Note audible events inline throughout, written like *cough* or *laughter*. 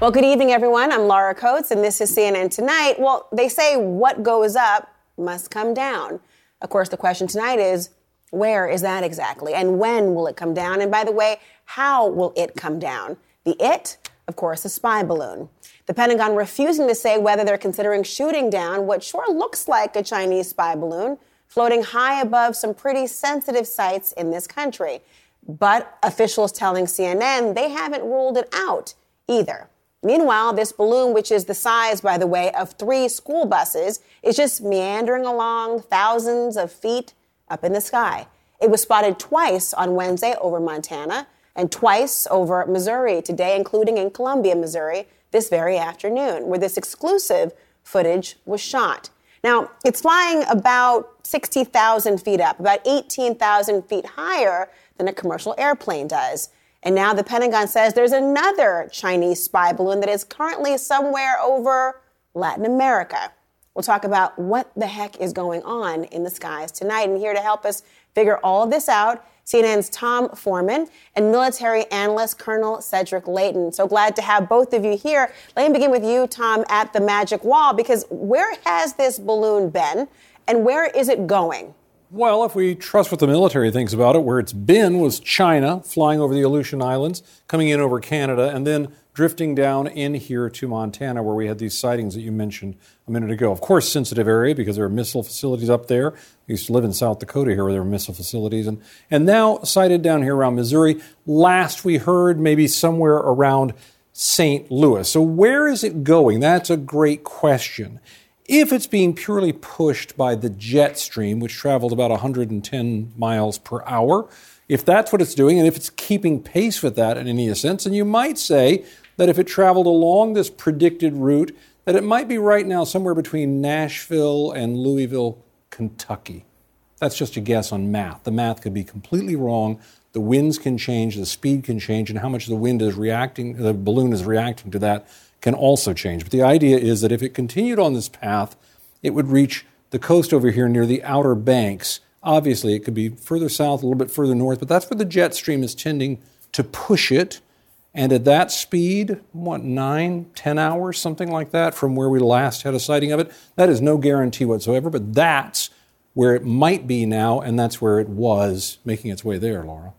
Well, good evening, everyone. I'm Laura Coates, and this is CNN Tonight. Well, they say what goes up must come down. Of course, the question tonight is where is that exactly? And when will it come down? And by the way, how will it come down? The it, of course, a spy balloon. The Pentagon refusing to say whether they're considering shooting down what sure looks like a Chinese spy balloon floating high above some pretty sensitive sites in this country. But officials telling CNN they haven't ruled it out either. Meanwhile, this balloon, which is the size, by the way, of three school buses, is just meandering along thousands of feet up in the sky. It was spotted twice on Wednesday over Montana and twice over Missouri today, including in Columbia, Missouri, this very afternoon, where this exclusive footage was shot. Now, it's flying about 60,000 feet up, about 18,000 feet higher than a commercial airplane does. And now the Pentagon says there's another Chinese spy balloon that is currently somewhere over Latin America. We'll talk about what the heck is going on in the skies tonight. And here to help us figure all of this out, CNN's Tom Foreman and military analyst Colonel Cedric Leighton. So glad to have both of you here. Let me begin with you, Tom, at the Magic Wall, because where has this balloon been and where is it going? Well, if we trust what the military thinks about it, where it's been was China, flying over the Aleutian Islands, coming in over Canada, and then drifting down in here to Montana, where we had these sightings that you mentioned a minute ago. Of course, sensitive area because there are missile facilities up there. I used to live in South Dakota here where there were missile facilities, and, and now sighted down here around Missouri. Last we heard, maybe somewhere around St. Louis. So, where is it going? That's a great question. If it's being purely pushed by the jet stream, which traveled about 110 miles per hour, if that's what it's doing, and if it's keeping pace with that in any sense, and you might say that if it traveled along this predicted route, that it might be right now somewhere between Nashville and Louisville, Kentucky. That's just a guess on math. The math could be completely wrong. The winds can change, the speed can change, and how much the wind is reacting, the balloon is reacting to that can also change. But the idea is that if it continued on this path, it would reach the coast over here near the Outer Banks. Obviously, it could be further south, a little bit further north, but that's where the jet stream is tending to push it. And at that speed, what, nine, ten hours, something like that, from where we last had a sighting of it, that is no guarantee whatsoever, but that's where it might be now, and that's where it was making its way there, Laura.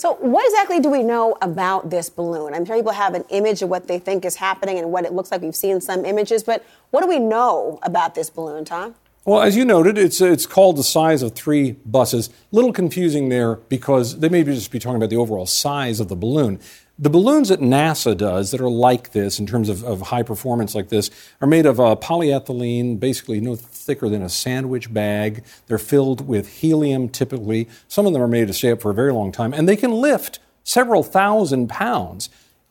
So, what exactly do we know about this balloon? I'm sure people have an image of what they think is happening and what it looks like. We've seen some images, but what do we know about this balloon, Tom? Well, as you noted, it's it's called the size of three buses. Little confusing there because they may just be talking about the overall size of the balloon. The balloons that NASA does that are like this in terms of, of high performance like this are made of uh, polyethylene, basically no thicker than a sandwich bag. They're filled with helium typically. Some of them are made to stay up for a very long time, and they can lift several thousand pounds.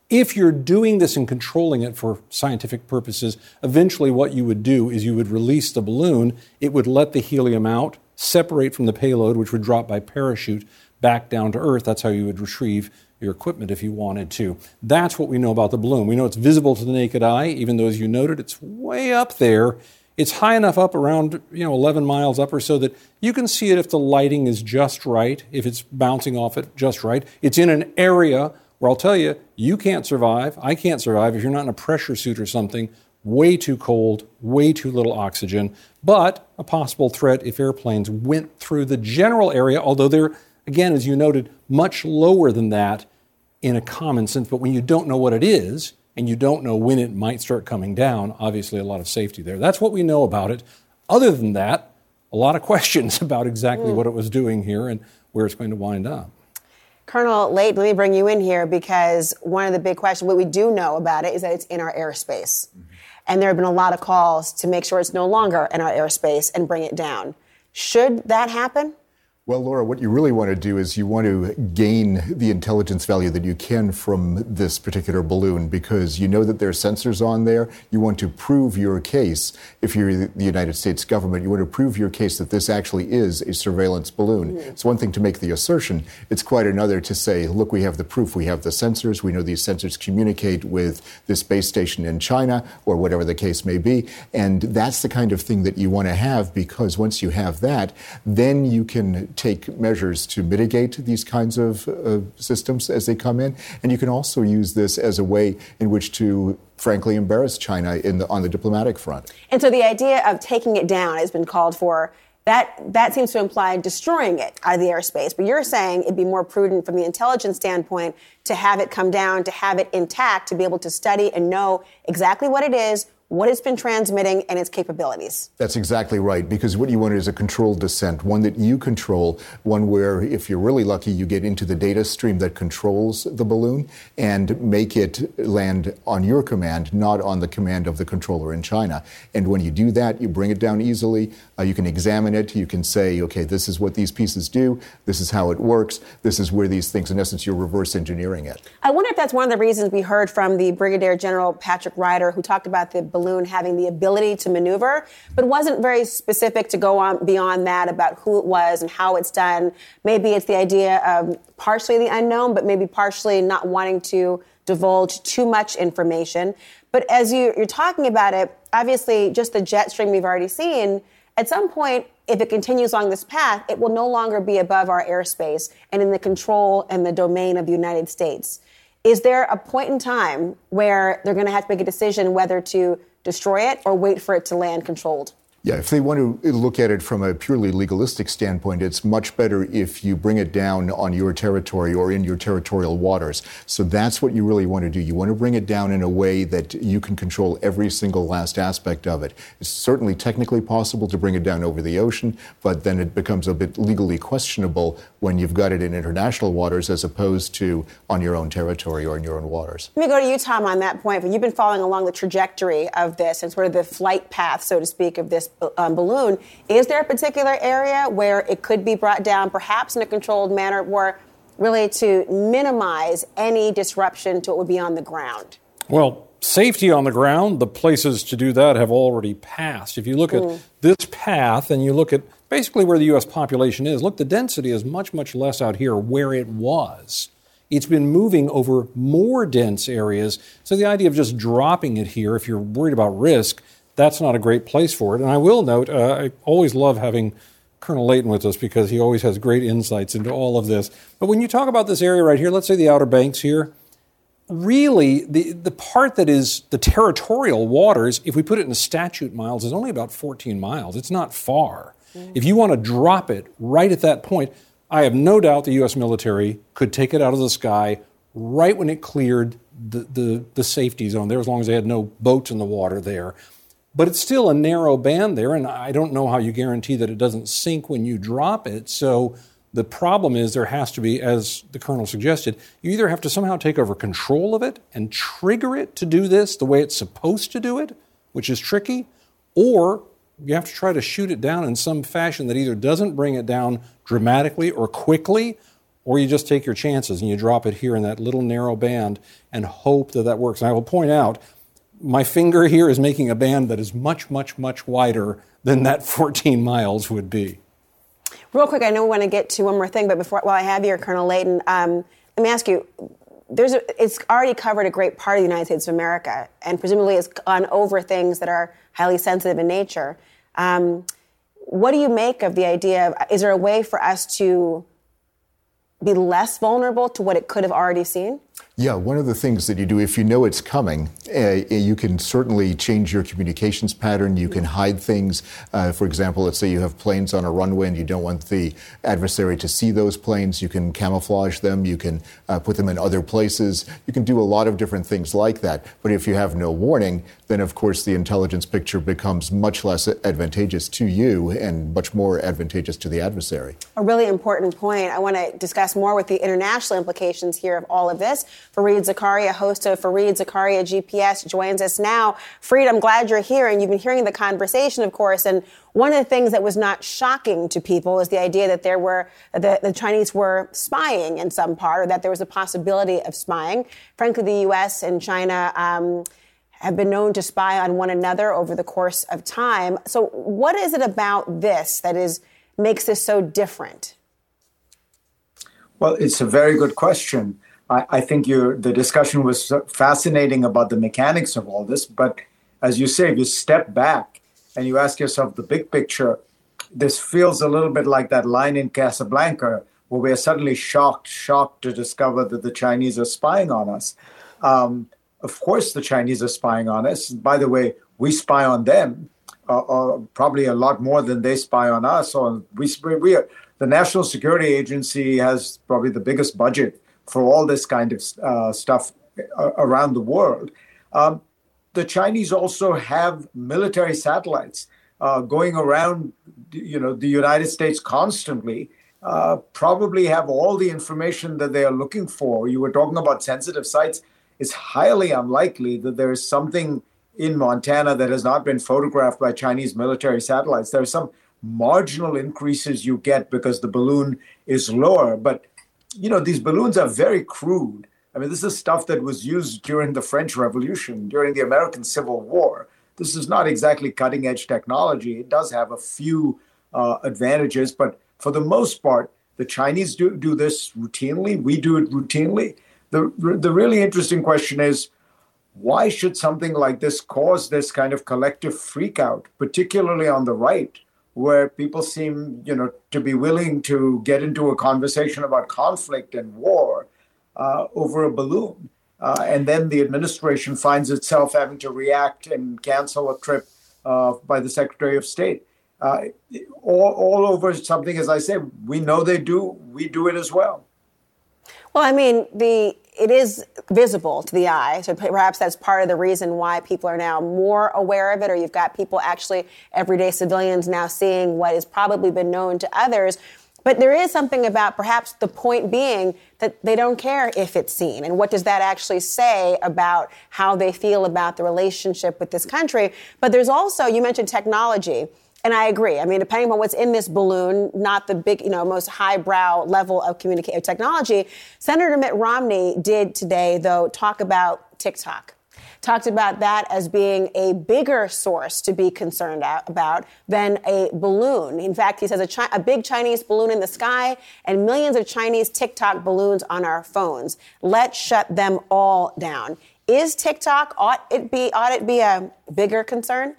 If you're doing this and controlling it for scientific purposes, eventually what you would do is you would release the balloon, it would let the helium out, separate from the payload, which would drop by parachute back down to Earth. That's how you would retrieve your equipment if you wanted to. That's what we know about the balloon. We know it's visible to the naked eye, even though, as you noted, it's way up there. It's high enough up around you know 11 miles up or so that you can see it if the lighting is just right, if it's bouncing off it just right. It's in an area where I'll tell you, you can't survive. I can't survive if you're not in a pressure suit or something. Way too cold, way too little oxygen, but a possible threat if airplanes went through the general area, although they're Again, as you noted, much lower than that in a common sense. But when you don't know what it is and you don't know when it might start coming down, obviously a lot of safety there. That's what we know about it. Other than that, a lot of *laughs* questions about exactly mm. what it was doing here and where it's going to wind up. Colonel Leighton, let me bring you in here because one of the big questions, what we do know about it, is that it's in our airspace. Mm-hmm. And there have been a lot of calls to make sure it's no longer in our airspace and bring it down. Should that happen? Well, Laura, what you really want to do is you want to gain the intelligence value that you can from this particular balloon because you know that there are sensors on there. You want to prove your case. If you're the United States government, you want to prove your case that this actually is a surveillance balloon. Mm-hmm. It's one thing to make the assertion, it's quite another to say, look, we have the proof, we have the sensors, we know these sensors communicate with this base station in China or whatever the case may be. And that's the kind of thing that you want to have because once you have that, then you can take measures to mitigate these kinds of uh, systems as they come in. And you can also use this as a way in which to frankly embarrass China the, on the diplomatic front. And so the idea of taking it down has been called for. That, that seems to imply destroying it out of the airspace. But you're saying it'd be more prudent from the intelligence standpoint to have it come down, to have it intact, to be able to study and know exactly what it is, what it's been transmitting and its capabilities. That's exactly right, because what you want is a controlled descent, one that you control, one where, if you're really lucky, you get into the data stream that controls the balloon and make it land on your command, not on the command of the controller in China. And when you do that, you bring it down easily. Uh, you can examine it. You can say, okay, this is what these pieces do. This is how it works. This is where these things, in essence, you're reverse engineering it. I wonder if that's one of the reasons we heard from the Brigadier General Patrick Ryder, who talked about the balloon having the ability to maneuver, but wasn't very specific to go on beyond that about who it was and how it's done. Maybe it's the idea of partially the unknown, but maybe partially not wanting to divulge too much information. But as you, you're talking about it, obviously, just the jet stream we've already seen, at some point, if it continues along this path, it will no longer be above our airspace and in the control and the domain of the United States. Is there a point in time where they're going to have to make a decision whether to destroy it or wait for it to land controlled? Yeah, if they want to look at it from a purely legalistic standpoint, it's much better if you bring it down on your territory or in your territorial waters. So that's what you really want to do. You want to bring it down in a way that you can control every single last aspect of it. It's certainly technically possible to bring it down over the ocean, but then it becomes a bit legally questionable when you've got it in international waters as opposed to on your own territory or in your own waters. Let me go to you, Tom, on that point. You've been following along the trajectory of this and sort of the flight path, so to speak, of this um, balloon. Is there a particular area where it could be brought down, perhaps in a controlled manner, or really to minimize any disruption to what would be on the ground? Well, safety on the ground, the places to do that have already passed. If you look mm. at this path and you look at basically where the U.S. population is, look, the density is much, much less out here where it was. It's been moving over more dense areas. So the idea of just dropping it here, if you're worried about risk, that's not a great place for it. And I will note, uh, I always love having Colonel Leighton with us because he always has great insights into all of this. But when you talk about this area right here, let's say the Outer Banks here, really the, the part that is the territorial waters, if we put it in statute miles, is only about 14 miles. It's not far. Mm-hmm. If you want to drop it right at that point, I have no doubt the U.S. military could take it out of the sky right when it cleared the, the, the safety zone there, as long as they had no boats in the water there. But it's still a narrow band there, and I don't know how you guarantee that it doesn't sink when you drop it. So the problem is there has to be, as the colonel suggested, you either have to somehow take over control of it and trigger it to do this the way it's supposed to do it, which is tricky, or you have to try to shoot it down in some fashion that either doesn't bring it down dramatically or quickly, or you just take your chances and you drop it here in that little narrow band and hope that that works. And I will point out my finger here is making a band that is much, much, much wider than that *laughs* 14 miles would be. Real quick, I know we want to get to one more thing, but before, while I have you, Colonel Leighton, um, let me ask you. There's a, it's already covered a great part of the United States of America, and presumably it's gone over things that are highly sensitive in nature. Um, what do you make of the idea of? Is there a way for us to be less vulnerable to what it could have already seen? Yeah, one of the things that you do, if you know it's coming, uh, you can certainly change your communications pattern. You can hide things. Uh, for example, let's say you have planes on a runway and you don't want the adversary to see those planes. You can camouflage them. You can uh, put them in other places. You can do a lot of different things like that. But if you have no warning, then of course the intelligence picture becomes much less advantageous to you and much more advantageous to the adversary. A really important point. I want to discuss more with the international implications here of all of this. Fareed Zakaria, host of Fareed Zakaria GPS, joins us now. Fareed, I'm glad you're here, and you've been hearing the conversation, of course. And one of the things that was not shocking to people is the idea that there were the, the Chinese were spying in some part, or that there was a possibility of spying. Frankly, the U.S. and China. Um, have been known to spy on one another over the course of time. So, what is it about this that is makes this so different? Well, it's a very good question. I, I think the discussion was fascinating about the mechanics of all this. But as you say, if you step back and you ask yourself the big picture, this feels a little bit like that line in Casablanca where we are suddenly shocked, shocked to discover that the Chinese are spying on us. Um, of course, the Chinese are spying on us. By the way, we spy on them, uh, uh, probably a lot more than they spy on us. Or we, we are, the National Security Agency has probably the biggest budget for all this kind of uh, stuff around the world. Um, the Chinese also have military satellites uh, going around, you know, the United States constantly. Uh, probably have all the information that they are looking for. You were talking about sensitive sites. It's highly unlikely that there is something in Montana that has not been photographed by Chinese military satellites. There are some marginal increases you get because the balloon is lower, but you know these balloons are very crude. I mean, this is stuff that was used during the French Revolution, during the American Civil War. This is not exactly cutting edge technology. It does have a few uh, advantages, but for the most part, the Chinese do, do this routinely. We do it routinely. The, the really interesting question is why should something like this cause this kind of collective freakout, particularly on the right, where people seem you know, to be willing to get into a conversation about conflict and war uh, over a balloon? Uh, and then the administration finds itself having to react and cancel a trip uh, by the Secretary of State. Uh, all, all over something, as I say, we know they do, we do it as well. Well, I mean, the it is visible to the eye, so perhaps that's part of the reason why people are now more aware of it, or you've got people actually, everyday civilians, now seeing what has probably been known to others. But there is something about perhaps the point being that they don't care if it's seen. And what does that actually say about how they feel about the relationship with this country? But there's also, you mentioned technology. And I agree. I mean, depending on what's in this balloon, not the big, you know, most highbrow level of communication technology. Senator Mitt Romney did today, though, talk about TikTok talked about that as being a bigger source to be concerned about than a balloon. In fact, he says a, Chi- a, big Chinese balloon in the sky and millions of Chinese TikTok balloons on our phones. Let's shut them all down. Is TikTok ought it be ought it be a bigger concern?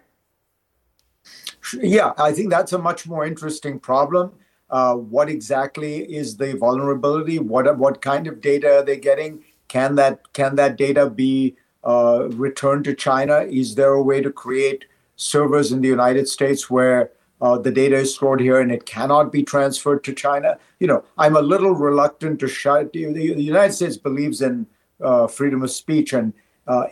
Yeah, I think that's a much more interesting problem. Uh, what exactly is the vulnerability? What what kind of data are they getting? Can that can that data be uh, returned to China? Is there a way to create servers in the United States where uh, the data is stored here and it cannot be transferred to China? You know, I'm a little reluctant to shut. The, the United States believes in uh, freedom of speech, and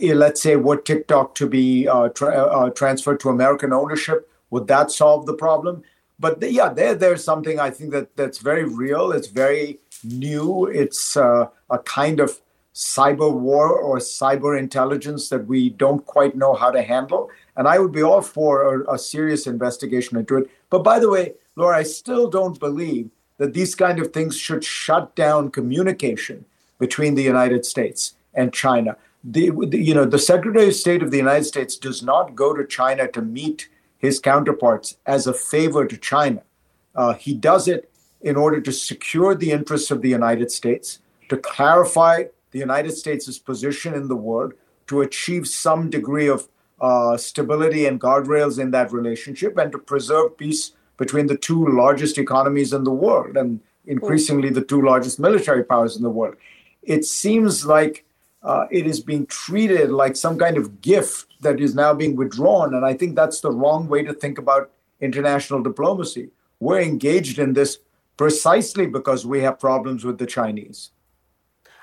let's say, were TikTok to be uh, tra- uh, transferred to American ownership, would that solve the problem? But the, yeah, there, there's something I think that that's very real. It's very new. It's a kind of cyber war or cyber intelligence that we don't quite know how to handle. And I would be all for a, a, serious investigation into it. But by the way, Laura, I still don't believe that these kind of things should shut down communication between the United States and China. The, the, you know, the Secretary of State of the United States does not go to China to meet his counterparts as a favor to China. Uh, he does it in order to secure the interests of the United States, to clarify the United States' position in the world to achieve some degree of uh, stability and guardrails in that relationship and to preserve peace between the two largest economies in the world and increasingly the two largest military powers in the world. It seems like uh, it is being treated like some kind of gift that is now being withdrawn. And I think that's the wrong way to think about international diplomacy. We're engaged in this precisely because we have problems with the Chinese.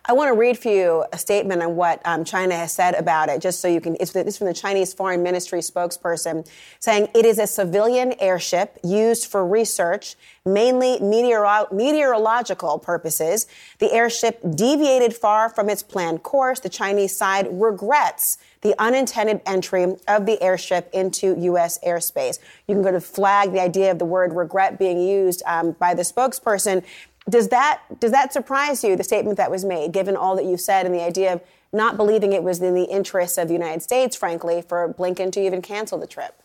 I want to read for you a statement on what um, China has said about it, just so you can. It's, it's from the Chinese Foreign Ministry spokesperson saying it is a civilian airship used for research, mainly meteoro- meteorological purposes. The airship deviated far from its planned course. The Chinese side regrets the unintended entry of the airship into U.S. airspace. You can go to flag the idea of the word regret being used um, by the spokesperson. Does that does that surprise you? The statement that was made, given all that you said, and the idea of not believing it was in the interests of the United States, frankly, for Blinken to even cancel the trip.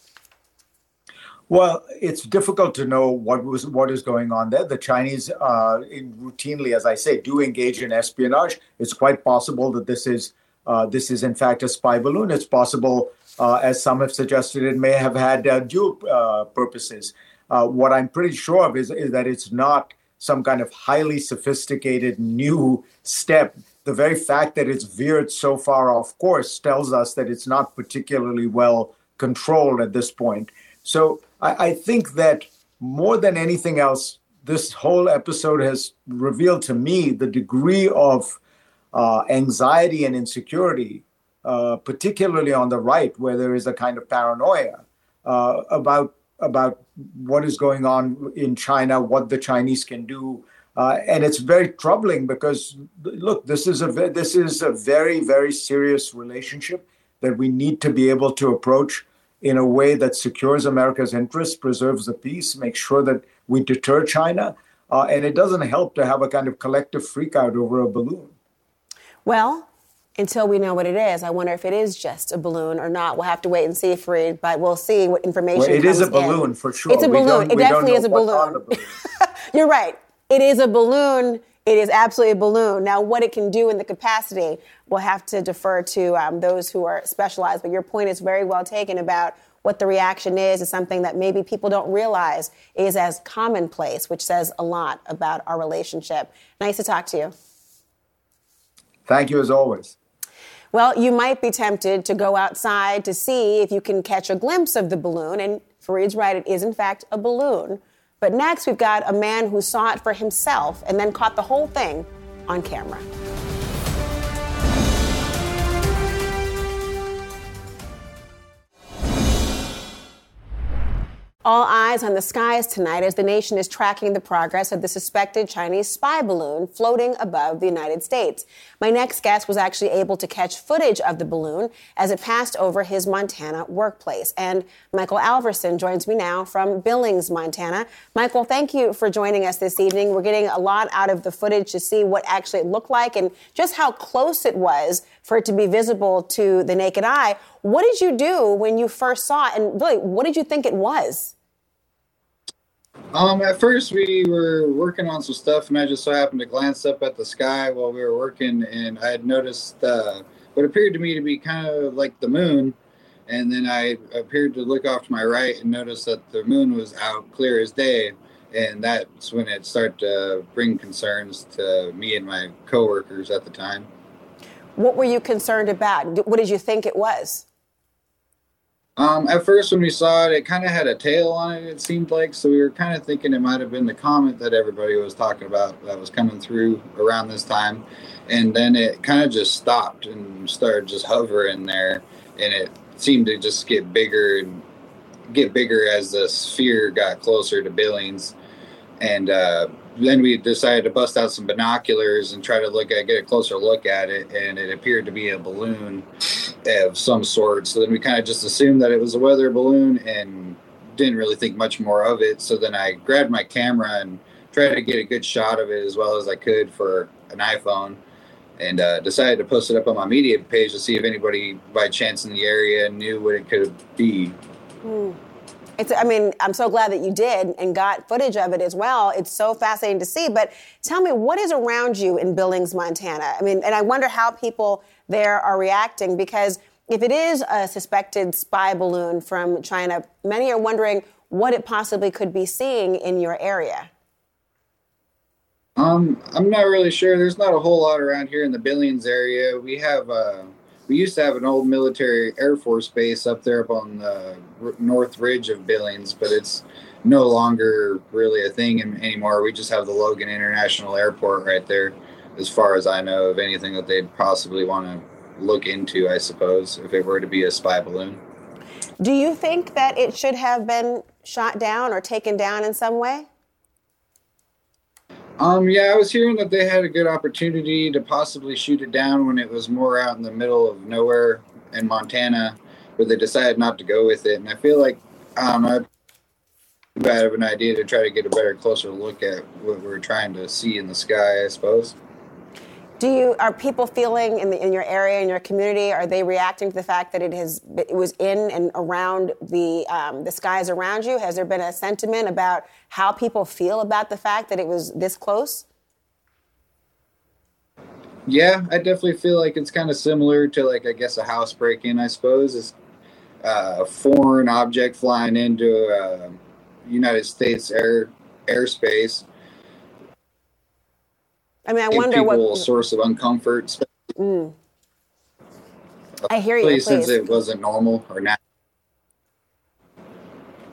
Well, it's difficult to know what was what is going on there. The Chinese, uh, routinely, as I say, do engage in espionage. It's quite possible that this is uh, this is in fact a spy balloon. It's possible, uh, as some have suggested, it may have had uh, dual uh, purposes. Uh, what I'm pretty sure of is, is that it's not some kind of highly sophisticated new step. The very fact that it's veered so far off course tells us that it's not particularly well controlled at this point. So I, I think that more than anything else, this whole episode has revealed to me the degree of uh, anxiety and insecurity, uh, particularly on the right, where there is a kind of paranoia uh, about about what is going on in China, what the Chinese can do, uh, and it's very troubling because look, this is a this is a very very serious relationship that we need to be able to approach in a way that secures America's interests, preserves the peace, makes sure that we deter China. Uh, and it doesn't help to have a kind of collective freakout over a balloon. Well, until we know what it is, I wonder if it is just a balloon or not. We'll have to wait and see, Fareed, but we'll see what information. Well, it is a balloon in. for sure. It's a balloon. It definitely is a balloon. balloon. *laughs* You're right. It is a balloon. It is absolutely a balloon. Now, what it can do in the capacity, we'll have to defer to um, those who are specialized. But your point is very well taken about what the reaction is, is something that maybe people don't realize is as commonplace, which says a lot about our relationship. Nice to talk to you. Thank you as always. Well, you might be tempted to go outside to see if you can catch a glimpse of the balloon. And Fareed's right, it is in fact a balloon. But next, we've got a man who saw it for himself and then caught the whole thing on camera. All eyes on the skies tonight as the nation is tracking the progress of the suspected Chinese spy balloon floating above the United States. My next guest was actually able to catch footage of the balloon as it passed over his Montana workplace. And Michael Alverson joins me now from Billings, Montana. Michael, thank you for joining us this evening. We're getting a lot out of the footage to see what actually it looked like and just how close it was for it to be visible to the naked eye. What did you do when you first saw it? And really, what did you think it was? Um, at first we were working on some stuff, and I just so happened to glance up at the sky while we were working, and I had noticed uh, what appeared to me to be kind of like the moon. And then I appeared to look off to my right and notice that the moon was out clear as day, and that's when it started to bring concerns to me and my coworkers at the time. What were you concerned about? What did you think it was? Um, at first, when we saw it, it kind of had a tail on it. It seemed like so we were kind of thinking it might have been the comet that everybody was talking about that was coming through around this time, and then it kind of just stopped and started just hovering there, and it seemed to just get bigger and get bigger as the sphere got closer to Billings, and uh, then we decided to bust out some binoculars and try to look at get a closer look at it, and it appeared to be a balloon of some sort. So then we kind of just assumed that it was a weather balloon and didn't really think much more of it. So then I grabbed my camera and tried to get a good shot of it as well as I could for an iPhone, and uh, decided to post it up on my media page to see if anybody by chance in the area knew what it could be. It's, I mean, I'm so glad that you did and got footage of it as well. It's so fascinating to see. But tell me, what is around you in Billings, Montana? I mean, and I wonder how people there are reacting because if it is a suspected spy balloon from China, many are wondering what it possibly could be seeing in your area. Um, I'm not really sure. There's not a whole lot around here in the Billings area. We have uh, we used to have an old military Air Force base up there up on the north ridge of Billings, but it's no longer really a thing anymore. We just have the Logan International Airport right there, as far as I know of anything that they'd possibly want to look into, I suppose, if it were to be a spy balloon. Do you think that it should have been shot down or taken down in some way? Um, yeah, I was hearing that they had a good opportunity to possibly shoot it down when it was more out in the middle of nowhere in Montana, but they decided not to go with it. And I feel like um, I bad of an idea to try to get a better, closer look at what we're trying to see in the sky. I suppose. Do you are people feeling in the in your area in your community? Are they reacting to the fact that it has it was in and around the um, the skies around you? Has there been a sentiment about how people feel about the fact that it was this close? Yeah, I definitely feel like it's kind of similar to like I guess a house break in. I suppose is uh, a foreign object flying into a, United States air airspace. I mean, I wonder what. a source of uncomfort. I hear you. especially since it wasn't normal or natural.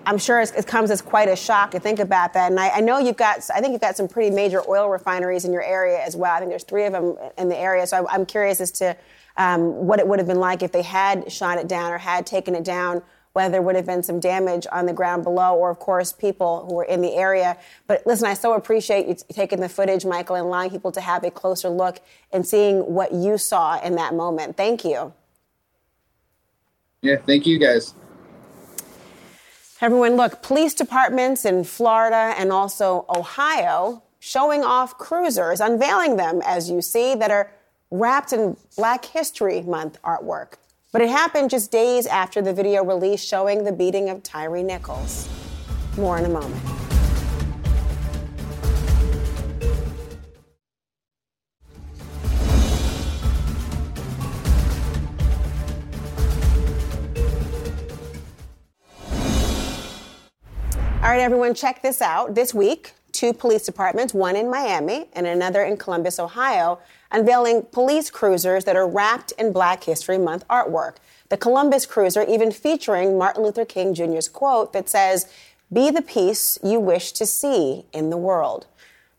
I'm sure it's, it comes as quite a shock to think about that. And I, I know you've got, I think you've got some pretty major oil refineries in your area as well. I think there's three of them in the area. So I, I'm curious as to um, what it would have been like if they had shot it down or had taken it down, whether there would have been some damage on the ground below or, of course, people who were in the area. But listen, I so appreciate you t- taking the footage, Michael, and allowing people to have a closer look and seeing what you saw in that moment. Thank you. Yeah, thank you guys. Everyone, look, police departments in Florida and also Ohio showing off cruisers, unveiling them, as you see, that are wrapped in Black History Month artwork. But it happened just days after the video release showing the beating of Tyree Nichols. More in a moment. All right, everyone, check this out. This week, two police departments, one in Miami and another in Columbus, Ohio, unveiling police cruisers that are wrapped in Black History Month artwork. The Columbus cruiser even featuring Martin Luther King Jr.'s quote that says, Be the peace you wish to see in the world.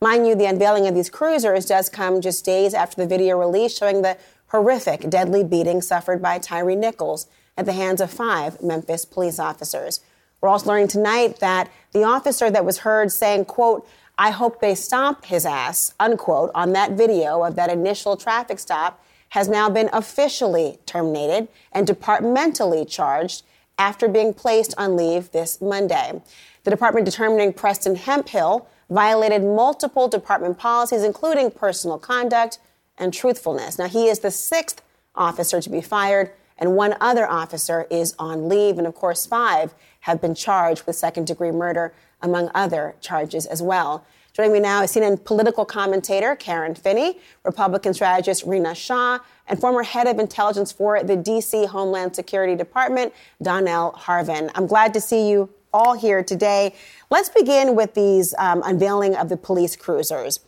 Mind you, the unveiling of these cruisers does come just days after the video release showing the horrific, deadly beating suffered by Tyree Nichols at the hands of five Memphis police officers. We're also learning tonight that the officer that was heard saying, quote, I hope they stomp his ass, unquote, on that video of that initial traffic stop has now been officially terminated and departmentally charged after being placed on leave this Monday. The department determining Preston Hemphill violated multiple department policies, including personal conduct and truthfulness. Now, he is the sixth officer to be fired, and one other officer is on leave. And of course, five have been charged with second degree murder, among other charges as well. Joining me now is CNN political commentator Karen Finney, Republican strategist Rina Shah, and former head of intelligence for the D.C. Homeland Security Department, Donnell Harvin. I'm glad to see you all here today. Let's begin with these um, unveiling of the police cruisers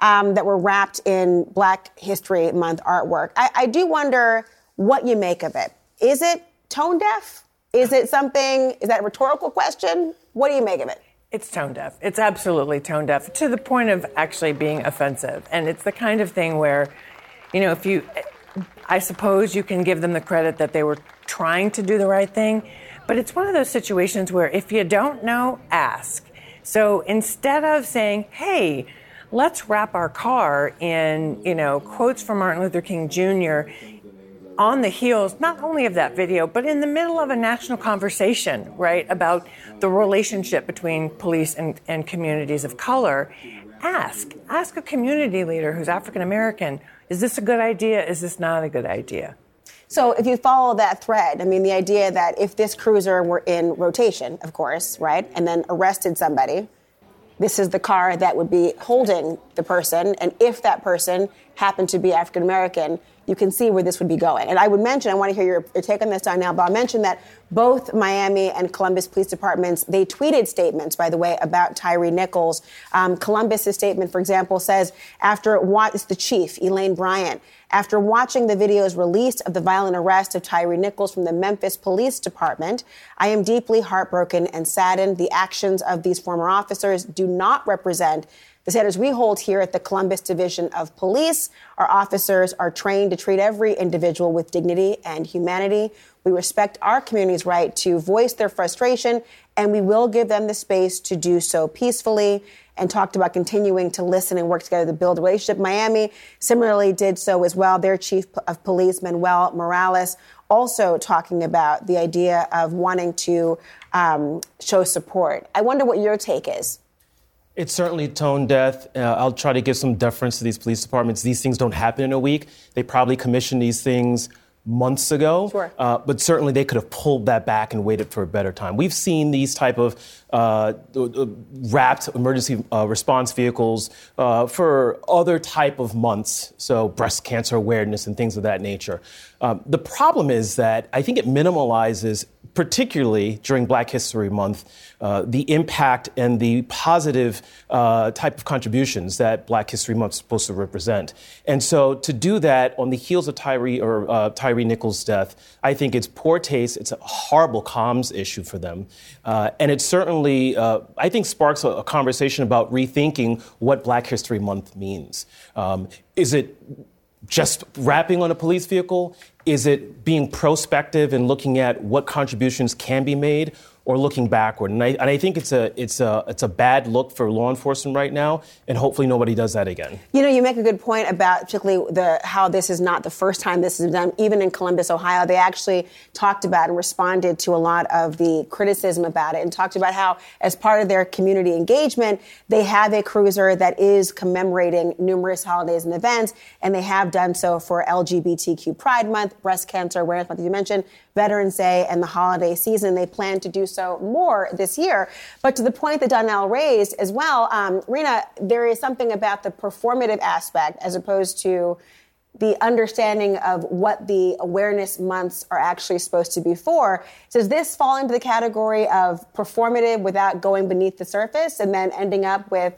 um, that were wrapped in Black History Month artwork. I, I do wonder what you make of it. Is it tone deaf? Is it something? Is that a rhetorical question? What do you make of it? It's tone deaf. It's absolutely tone deaf to the point of actually being offensive. And it's the kind of thing where, you know, if you, I suppose you can give them the credit that they were trying to do the right thing, but it's one of those situations where if you don't know, ask. So instead of saying, hey, let's wrap our car in, you know, quotes from Martin Luther King Jr., on the heels not only of that video, but in the middle of a national conversation, right, about the relationship between police and, and communities of color, ask. Ask a community leader who's African American is this a good idea? Is this not a good idea? So, if you follow that thread, I mean, the idea that if this cruiser were in rotation, of course, right, and then arrested somebody, this is the car that would be holding the person. And if that person happened to be African American, you can see where this would be going. And I would mention, I want to hear your, your take on this, now, but I'll mention that both Miami and Columbus police departments, they tweeted statements, by the way, about Tyree Nichols. Um, Columbus's statement, for example, says, after what is the chief, Elaine Bryant, after watching the videos released of the violent arrest of Tyree Nichols from the Memphis Police Department, I am deeply heartbroken and saddened. The actions of these former officers do not represent the standards we hold here at the Columbus Division of Police. Our officers are trained to treat every individual with dignity and humanity. We respect our community's right to voice their frustration, and we will give them the space to do so peacefully. And talked about continuing to listen and work together to build a relationship. Miami similarly did so as well. Their chief of police, Manuel Morales, also talking about the idea of wanting to um, show support. I wonder what your take is. It's certainly tone deaf. Uh, I'll try to give some deference to these police departments. These things don't happen in a week. They probably commissioned these things months ago. Sure. Uh, but certainly they could have pulled that back and waited for a better time. We've seen these type of uh, wrapped emergency uh, response vehicles uh, for other type of months, so breast cancer awareness and things of that nature. Um, the problem is that I think it minimalizes particularly during Black History Month, uh, the impact and the positive uh, type of contributions that Black History Month is supposed to represent. And so to do that on the heels of Tyree or uh, Tyree Nichols' death, I think it's poor taste. It's a horrible comms issue for them, and it certainly, uh, I think, sparks a, a, conversation about rethinking what Black History Month means. Um, is it just wrapping on a police vehicle? Is it being prospective and looking at what contributions can be made? Or looking backward. And I, and I think it's a, it's, a, it's a bad look for law enforcement right now, and hopefully nobody does that again. You know, you make a good point about particularly the, how this is not the first time this is done. Even in Columbus, Ohio, they actually talked about and responded to a lot of the criticism about it and talked about how, as part of their community engagement, they have a cruiser that is commemorating numerous holidays and events, and they have done so for LGBTQ Pride Month, Breast Cancer Awareness Month, as you mentioned, Veterans Day, and the holiday season. They plan to do so more this year. But to the point that Donnell raised as well, um, Rina, there is something about the performative aspect as opposed to the understanding of what the awareness months are actually supposed to be for. Does this fall into the category of performative without going beneath the surface and then ending up with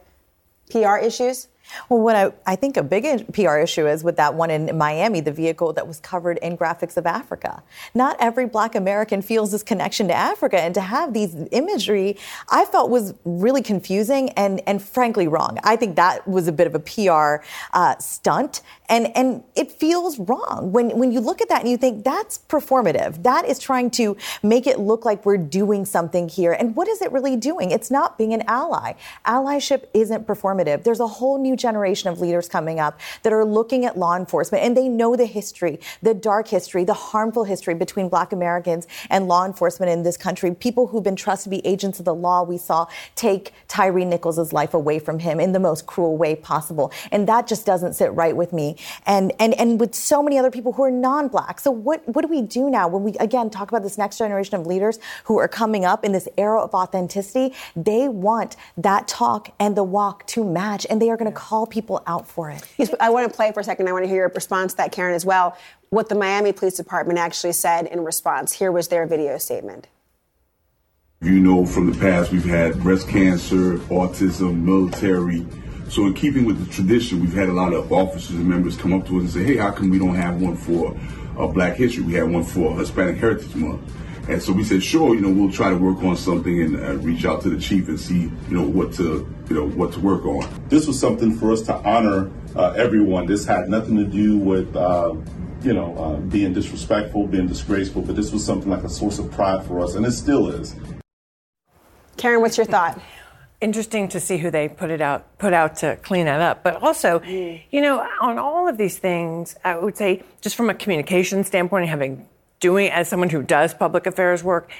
PR issues? Well, what I, I think a big PR issue is with that one in Miami, the vehicle that was covered in graphics of Africa. Not every black American feels this connection to Africa, and to have these imagery, I felt was really confusing and, and frankly wrong. I think that was a bit of a PR uh, stunt, and, and it feels wrong. When, when you look at that and you think that's performative, that is trying to make it look like we're doing something here. And what is it really doing? It's not being an ally. Allyship isn't performative. There's a whole new generation of leaders coming up that are looking at law enforcement and they know the history, the dark history, the harmful history between black Americans and law enforcement in this country. People who've been trusted to be agents of the law, we saw take Tyree Nichols' life away from him in the most cruel way possible. And that just doesn't sit right with me. And, and, and with so many other people who are non-black. So what, what do we do now when we, again, talk about this next generation of leaders who are coming up in this era of authenticity? They want that talk and the walk to match, and they are going to call people out for it. Yes, I want to play for a second. I want to hear your response to that, Karen, as well. What the Miami Police Department actually said in response. Here was their video statement. You know, from the past, we've had breast cancer, autism, military. So, in keeping with the tradition, we've had a lot of officers and members come up to us and say, hey, how come we don't have one for uh, Black History? We had one for Hispanic Heritage Month. And so we said, sure, you know, we'll try to work on something and uh, reach out to the chief and see, you know, what to, you know, what to work on. This was something for us to honor uh, everyone. This had nothing to do with, uh, you know, uh, being disrespectful, being disgraceful, but this was something like a source of pride for us, and it still is. Karen, what's your thought? *laughs* Interesting to see who they put it out put out to clean that up. But also, mm. you know, on all of these things, I would say just from a communication standpoint, having doing as someone who does public affairs work,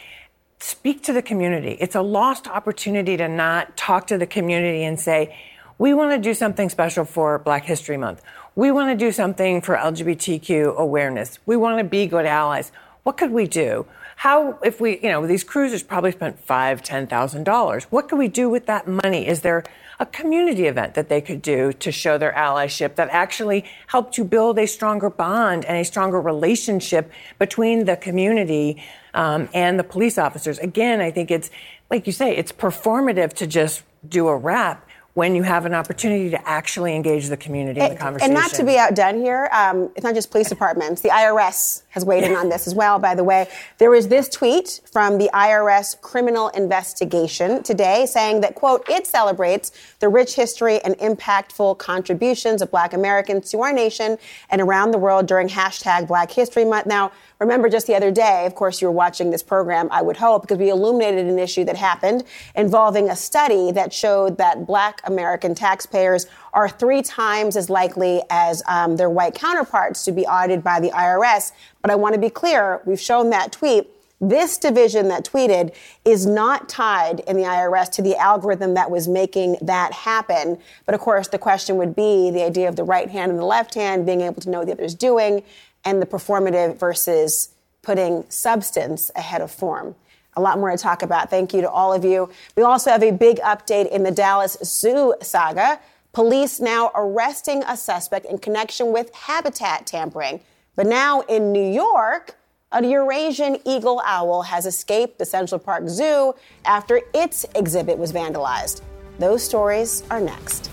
speak to the community. It's a lost opportunity to not talk to the community and say, we want to do something special for Black History Month. We want to do something for LGBTQ awareness. We want to be good allies. What could we do? How, if we, you know, these cruisers probably spent five, ten thousand dollars. What could we do with that money? Is there a community event that they could do to show their allyship that actually helped to build a stronger bond and a stronger relationship between the community um, and the police officers? Again, I think it's like you say, it's performative to just do a wrap when you have an opportunity to actually engage the community in the conversation. And not to be outdone here, um, it's not just police departments. The IRS has weighed in on this as well, by the way. There was this tweet from the IRS criminal investigation today saying that, quote, it celebrates the rich history and impactful contributions of black Americans to our nation and around the world during hashtag Black History Month. Now, remember just the other day, of course, you were watching this program, I would hope, because we illuminated an issue that happened involving a study that showed that black American taxpayers are three times as likely as um, their white counterparts to be audited by the IRS. But I want to be clear, we've shown that tweet. This division that tweeted is not tied in the IRS to the algorithm that was making that happen. But of course, the question would be the idea of the right hand and the left hand being able to know what the other's doing and the performative versus putting substance ahead of form. A lot more to talk about. Thank you to all of you. We also have a big update in the Dallas Zoo saga. Police now arresting a suspect in connection with habitat tampering. But now in New York, a Eurasian eagle owl has escaped the Central Park Zoo after its exhibit was vandalized. Those stories are next.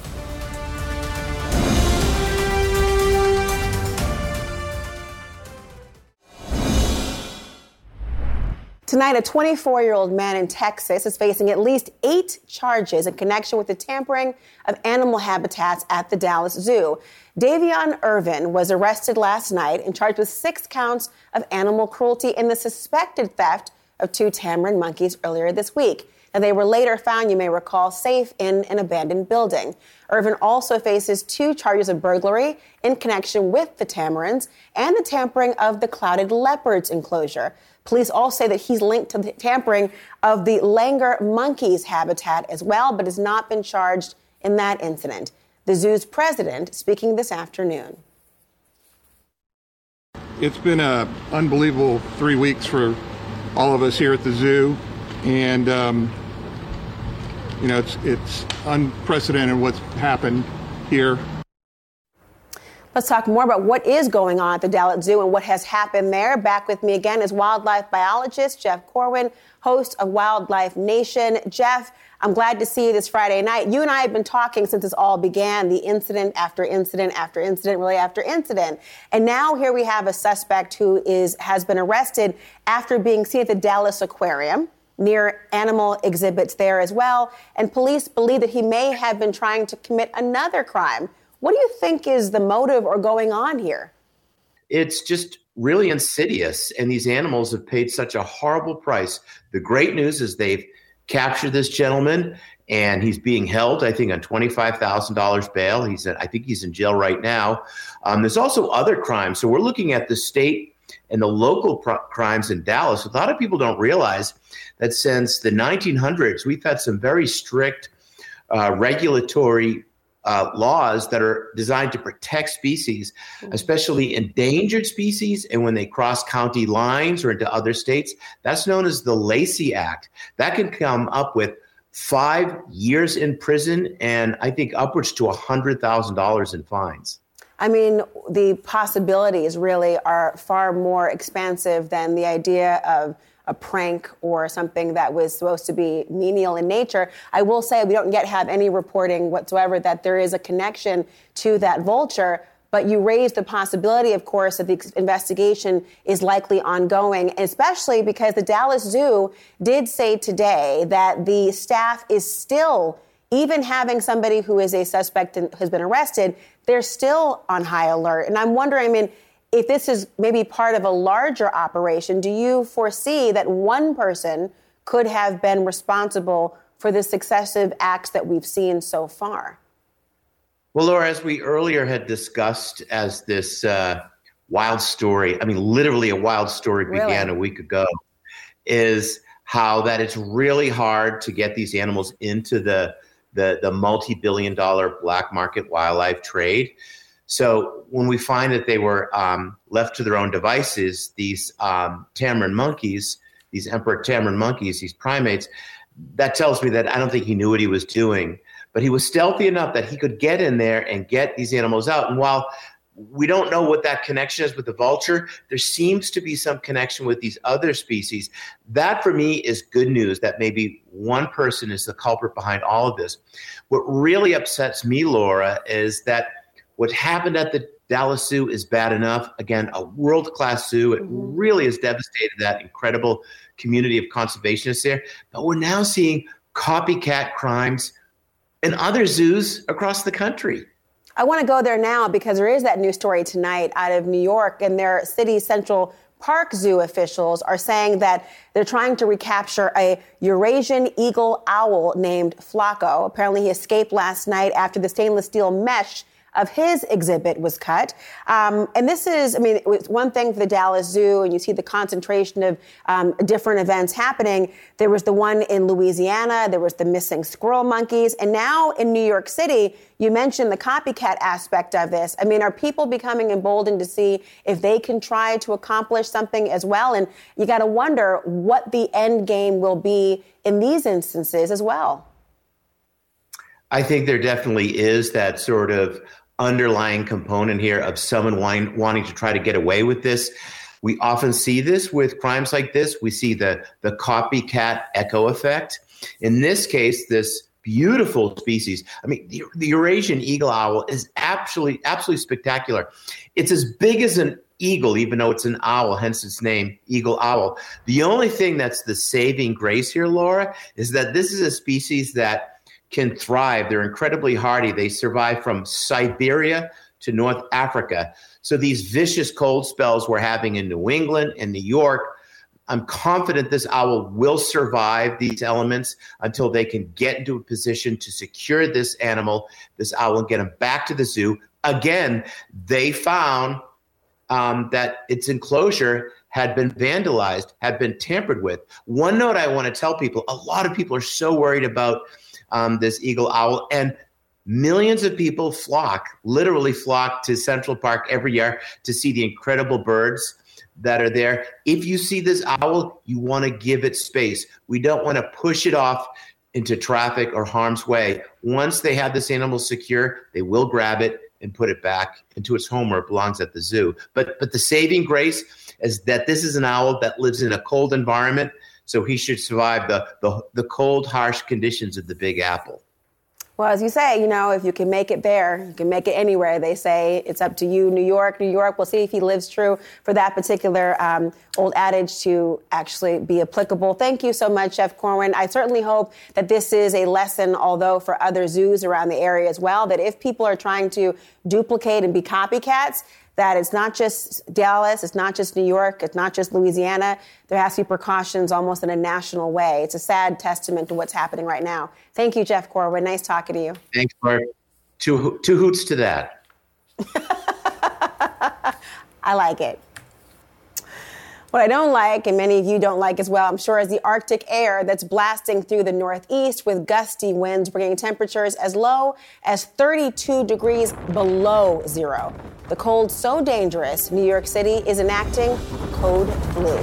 Tonight, a 24 year old man in Texas is facing at least eight charges in connection with the tampering of animal habitats at the Dallas Zoo. Davion Irvin was arrested last night and charged with six counts of animal cruelty in the suspected theft of two tamarin monkeys earlier this week. They were later found, you may recall, safe in an abandoned building. Irvin also faces two charges of burglary in connection with the tamarins and the tampering of the clouded leopards enclosure. Police all say that he's linked to the tampering of the langur monkeys habitat as well, but has not been charged in that incident. The zoo's president speaking this afternoon. It's been an unbelievable three weeks for all of us here at the zoo, and um, you know it's it's unprecedented what's happened here. Let's talk more about what is going on at the Dallas Zoo and what has happened there. Back with me again is wildlife biologist Jeff Corwin, host of Wildlife Nation. Jeff, I'm glad to see you this Friday night. You and I have been talking since this all began, the incident after incident after incident, really after incident. And now here we have a suspect who is has been arrested after being seen at the Dallas Aquarium near animal exhibits there as well. And police believe that he may have been trying to commit another crime what do you think is the motive or going on here? It's just really insidious, and these animals have paid such a horrible price. The great news is they've captured this gentleman, and he's being held, I think, on twenty-five thousand dollars bail. He's, in, I think, he's in jail right now. Um, there's also other crimes, so we're looking at the state and the local crimes in Dallas. A lot of people don't realize that since the 1900s, we've had some very strict uh, regulatory uh, laws that are designed to protect species, mm-hmm. especially endangered species, and when they cross county lines or into other states. That's known as the Lacey Act. That can come up with five years in prison and I think upwards to $100,000 in fines. I mean, the possibilities really are far more expansive than the idea of a prank or something that was supposed to be menial in nature. I will say we don't yet have any reporting whatsoever that there is a connection to that vulture. But you raised the possibility, of course, that the investigation is likely ongoing, especially because the Dallas Zoo did say today that the staff is still, even having somebody who is a suspect and has been arrested, they're still on high alert. And I'm wondering, I mean, if this is maybe part of a larger operation, do you foresee that one person could have been responsible for the successive acts that we've seen so far? Well, Laura, as we earlier had discussed, as this uh, wild story, I mean, literally a wild story began a week ago, is how that it's really hard to get these animals into the the, the multi-billion dollar black market wildlife trade. So when we find that they were um, left to their own devices, these um, tamarin monkeys, these emperor tamarin monkeys, these primates, that tells me that I don't think he knew what he was doing. But he was stealthy enough that he could get in there and get these animals out. And while we don't know what that connection is with the vulture. There seems to be some connection with these other species. That for me is good news that maybe one person is the culprit behind all of this. What really upsets me, Laura, is that what happened at the Dallas Zoo is bad enough. Again, a world class zoo. It mm-hmm. really has devastated that incredible community of conservationists there. But we're now seeing copycat crimes in other zoos across the country. I want to go there now because there is that new story tonight out of New York, and their city central Park Zoo officials are saying that they're trying to recapture a Eurasian eagle owl named Flaco. Apparently, he escaped last night after the stainless steel mesh of his exhibit was cut. Um, and this is, I mean, it was one thing for the Dallas Zoo, and you see the concentration of um, different events happening. There was the one in Louisiana, there was the missing squirrel monkeys, and now in New York City, you mentioned the copycat aspect of this. I mean, are people becoming emboldened to see if they can try to accomplish something as well? And you got to wonder what the end game will be in these instances as well. I think there definitely is that sort of underlying component here of someone wanting, wanting to try to get away with this. We often see this with crimes like this. We see the, the copycat echo effect. In this case, this beautiful species. I mean, the, the Eurasian eagle owl is absolutely, absolutely spectacular. It's as big as an eagle, even though it's an owl, hence its name, eagle owl. The only thing that's the saving grace here, Laura, is that this is a species that can thrive. They're incredibly hardy. They survive from Siberia to North Africa. So these vicious cold spells we're having in New England and New York, I'm confident this owl will survive these elements until they can get into a position to secure this animal, this owl, and get them back to the zoo. Again, they found um, that its enclosure had been vandalized, had been tampered with. One note I want to tell people a lot of people are so worried about um, this eagle owl. And millions of people flock, literally flock to Central Park every year to see the incredible birds that are there. If you see this owl, you want to give it space. We don't want to push it off into traffic or harm's way. Once they have this animal secure, they will grab it and put it back into its home where it belongs at the zoo. But but the saving grace is that this is an owl that lives in a cold environment so he should survive the, the, the cold, harsh conditions of the Big Apple. Well, as you say, you know, if you can make it there, you can make it anywhere. They say it's up to you, New York, New York. We'll see if he lives true for that particular um, old adage to actually be applicable. Thank you so much, Jeff Corwin. I certainly hope that this is a lesson, although for other zoos around the area as well, that if people are trying to duplicate and be copycats, that it's not just Dallas, it's not just New York, it's not just Louisiana. There has to be precautions almost in a national way. It's a sad testament to what's happening right now. Thank you, Jeff Corwin. Nice talking to you. Thanks, Mark. Two, two hoots to that. *laughs* I like it. What I don't like, and many of you don't like as well, I'm sure, is the Arctic air that's blasting through the Northeast with gusty winds, bringing temperatures as low as 32 degrees below zero. The cold so dangerous, New York City is enacting Code Blue.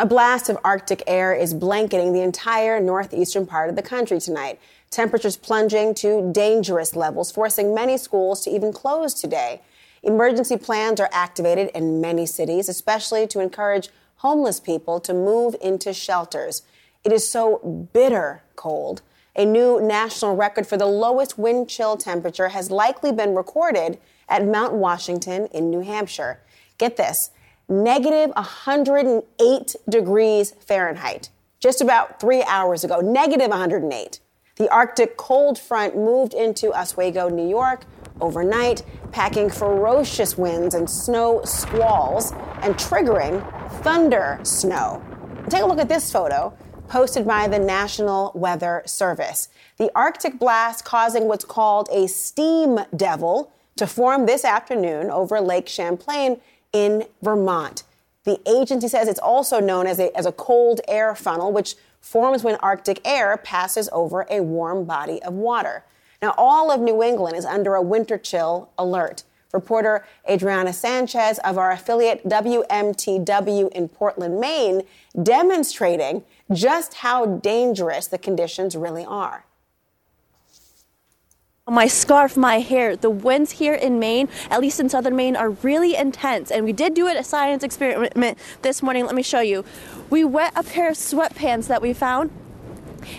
A blast of Arctic air is blanketing the entire northeastern part of the country tonight. Temperatures plunging to dangerous levels, forcing many schools to even close today. Emergency plans are activated in many cities, especially to encourage homeless people to move into shelters. It is so bitter cold. A new national record for the lowest wind chill temperature has likely been recorded at Mount Washington in New Hampshire. Get this negative 108 degrees Fahrenheit just about three hours ago, negative 108. The Arctic cold front moved into Oswego, New York overnight, packing ferocious winds and snow squalls and triggering thunder snow. Take a look at this photo posted by the National Weather Service. The Arctic blast causing what's called a steam devil to form this afternoon over Lake Champlain in Vermont. The agency says it's also known as a, as a cold air funnel, which forms when Arctic air passes over a warm body of water. Now, all of New England is under a winter chill alert. Reporter Adriana Sanchez of our affiliate WMTW in Portland, Maine, demonstrating just how dangerous the conditions really are my scarf, my hair. The winds here in Maine, at least in southern Maine, are really intense. And we did do a science experiment this morning. Let me show you. We wet a pair of sweatpants that we found.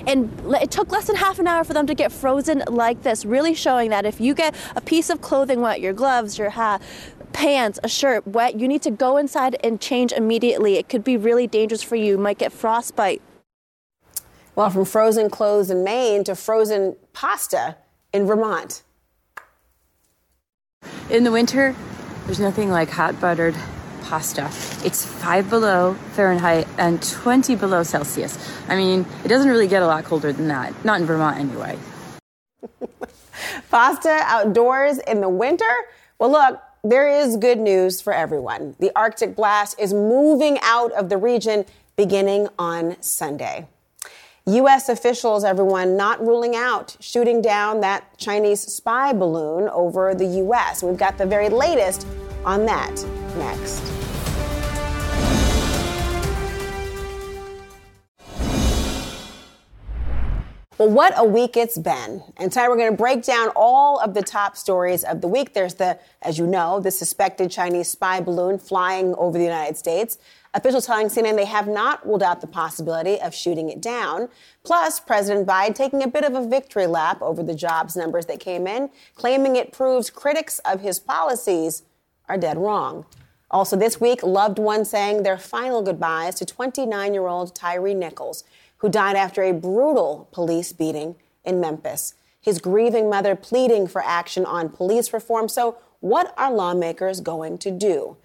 And it took less than half an hour for them to get frozen like this, really showing that if you get a piece of clothing wet, your gloves, your hat, pants, a shirt wet, you need to go inside and change immediately. It could be really dangerous for you. You might get frostbite. Well, from frozen clothes in Maine to frozen pasta in Vermont. In the winter, there's nothing like hot buttered pasta. It's five below Fahrenheit and 20 below Celsius. I mean, it doesn't really get a lot colder than that. Not in Vermont, anyway. *laughs* Pasta outdoors in the winter? Well, look, there is good news for everyone. The Arctic blast is moving out of the region beginning on Sunday. U.S. officials, everyone, not ruling out shooting down that Chinese spy balloon over the U.S. We've got the very latest on that next. Well, what a week it's been. And tonight we're going to break down all of the top stories of the week. There's the, as you know, the suspected Chinese spy balloon flying over the United States. Officials telling CNN they have not ruled out the possibility of shooting it down. Plus, President Biden taking a bit of a victory lap over the jobs numbers that came in, claiming it proves critics of his policies are dead wrong. Also, this week, loved ones saying their final goodbyes to 29 year old Tyree Nichols, who died after a brutal police beating in Memphis. His grieving mother pleading for action on police reform. So, what are lawmakers going to do?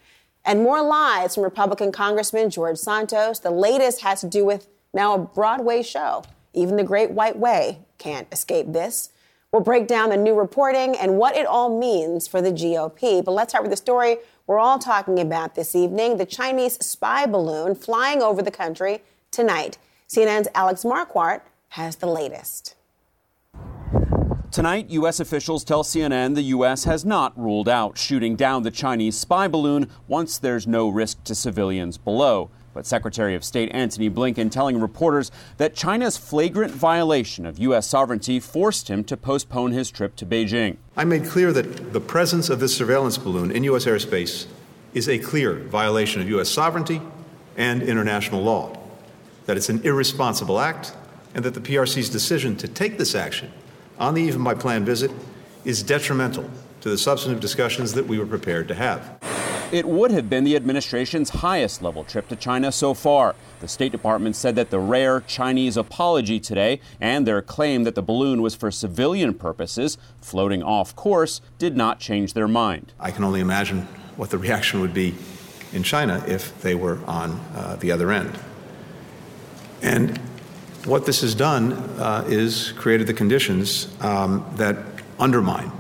And more lies from Republican Congressman George Santos. The latest has to do with now a Broadway show. Even the Great White Way can't escape this. We'll break down the new reporting and what it all means for the GOP. But let's start with the story we're all talking about this evening the Chinese spy balloon flying over the country tonight. CNN's Alex Marquardt has the latest. Tonight, U.S. officials tell CNN the U.S. has not ruled out shooting down the Chinese spy balloon once there's no risk to civilians below. But Secretary of State Antony Blinken telling reporters that China's flagrant violation of U.S. sovereignty forced him to postpone his trip to Beijing. I made clear that the presence of this surveillance balloon in U.S. airspace is a clear violation of U.S. sovereignty and international law, that it's an irresponsible act, and that the PRC's decision to take this action on the eve of my planned visit is detrimental to the substantive discussions that we were prepared to have. It would have been the administration's highest level trip to China so far. The State Department said that the rare Chinese apology today and their claim that the balloon was for civilian purposes, floating off course, did not change their mind. I can only imagine what the reaction would be in China if they were on uh, the other end. And what this has done uh, is created the conditions um, that undermine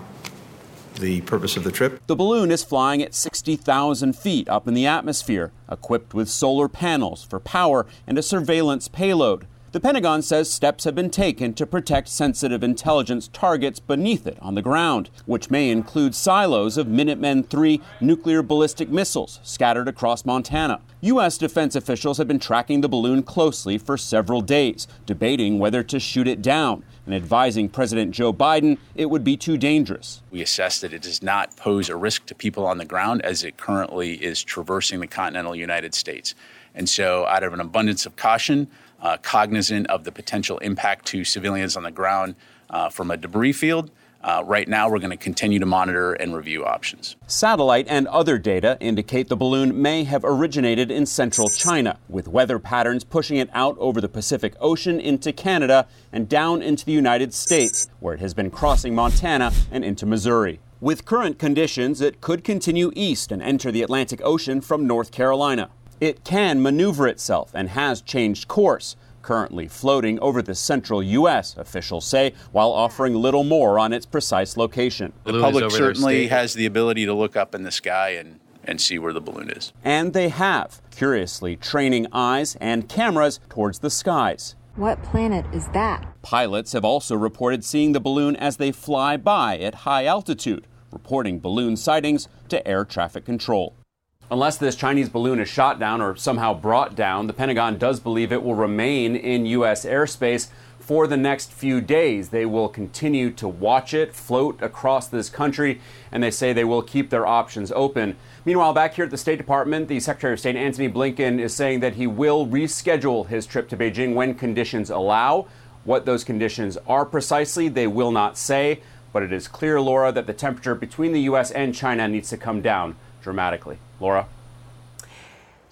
the purpose of the trip. The balloon is flying at 60,000 feet up in the atmosphere, equipped with solar panels for power and a surveillance payload. The Pentagon says steps have been taken to protect sensitive intelligence targets beneath it on the ground, which may include silos of Minutemen III nuclear ballistic missiles scattered across Montana. U.S. defense officials have been tracking the balloon closely for several days, debating whether to shoot it down and advising President Joe Biden it would be too dangerous. We assess that it does not pose a risk to people on the ground as it currently is traversing the continental United States. And so, out of an abundance of caution, uh, cognizant of the potential impact to civilians on the ground uh, from a debris field. Uh, right now, we're going to continue to monitor and review options. Satellite and other data indicate the balloon may have originated in central China, with weather patterns pushing it out over the Pacific Ocean into Canada and down into the United States, where it has been crossing Montana and into Missouri. With current conditions, it could continue east and enter the Atlantic Ocean from North Carolina. It can maneuver itself and has changed course, currently floating over the central U.S., officials say, while offering little more on its precise location. The public certainly has the ability to look up in the sky and, and see where the balloon is. And they have, curiously training eyes and cameras towards the skies. What planet is that? Pilots have also reported seeing the balloon as they fly by at high altitude, reporting balloon sightings to air traffic control. Unless this Chinese balloon is shot down or somehow brought down, the Pentagon does believe it will remain in U.S. airspace for the next few days. They will continue to watch it float across this country, and they say they will keep their options open. Meanwhile, back here at the State Department, the Secretary of State Antony Blinken is saying that he will reschedule his trip to Beijing when conditions allow. What those conditions are precisely, they will not say, but it is clear, Laura, that the temperature between the U.S. and China needs to come down dramatically. Laura?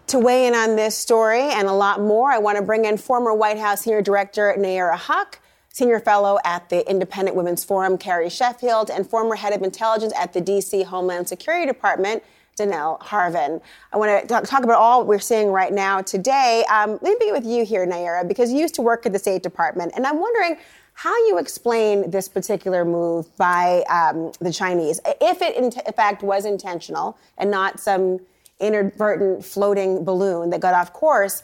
To weigh in on this story and a lot more, I want to bring in former White House Senior Director Nayyera Haq, senior fellow at the Independent Women's Forum, Carrie Sheffield, and former head of intelligence at the D.C. Homeland Security Department, Donell Harvin. I want to talk, about all we're seeing right now today. Um, let me begin with you here, Nayera, because you used to work at the State Department, and I'm wondering how you explain this particular move by um, the Chinese, if it in, t- in fact was intentional and not some inadvertent floating balloon that got off course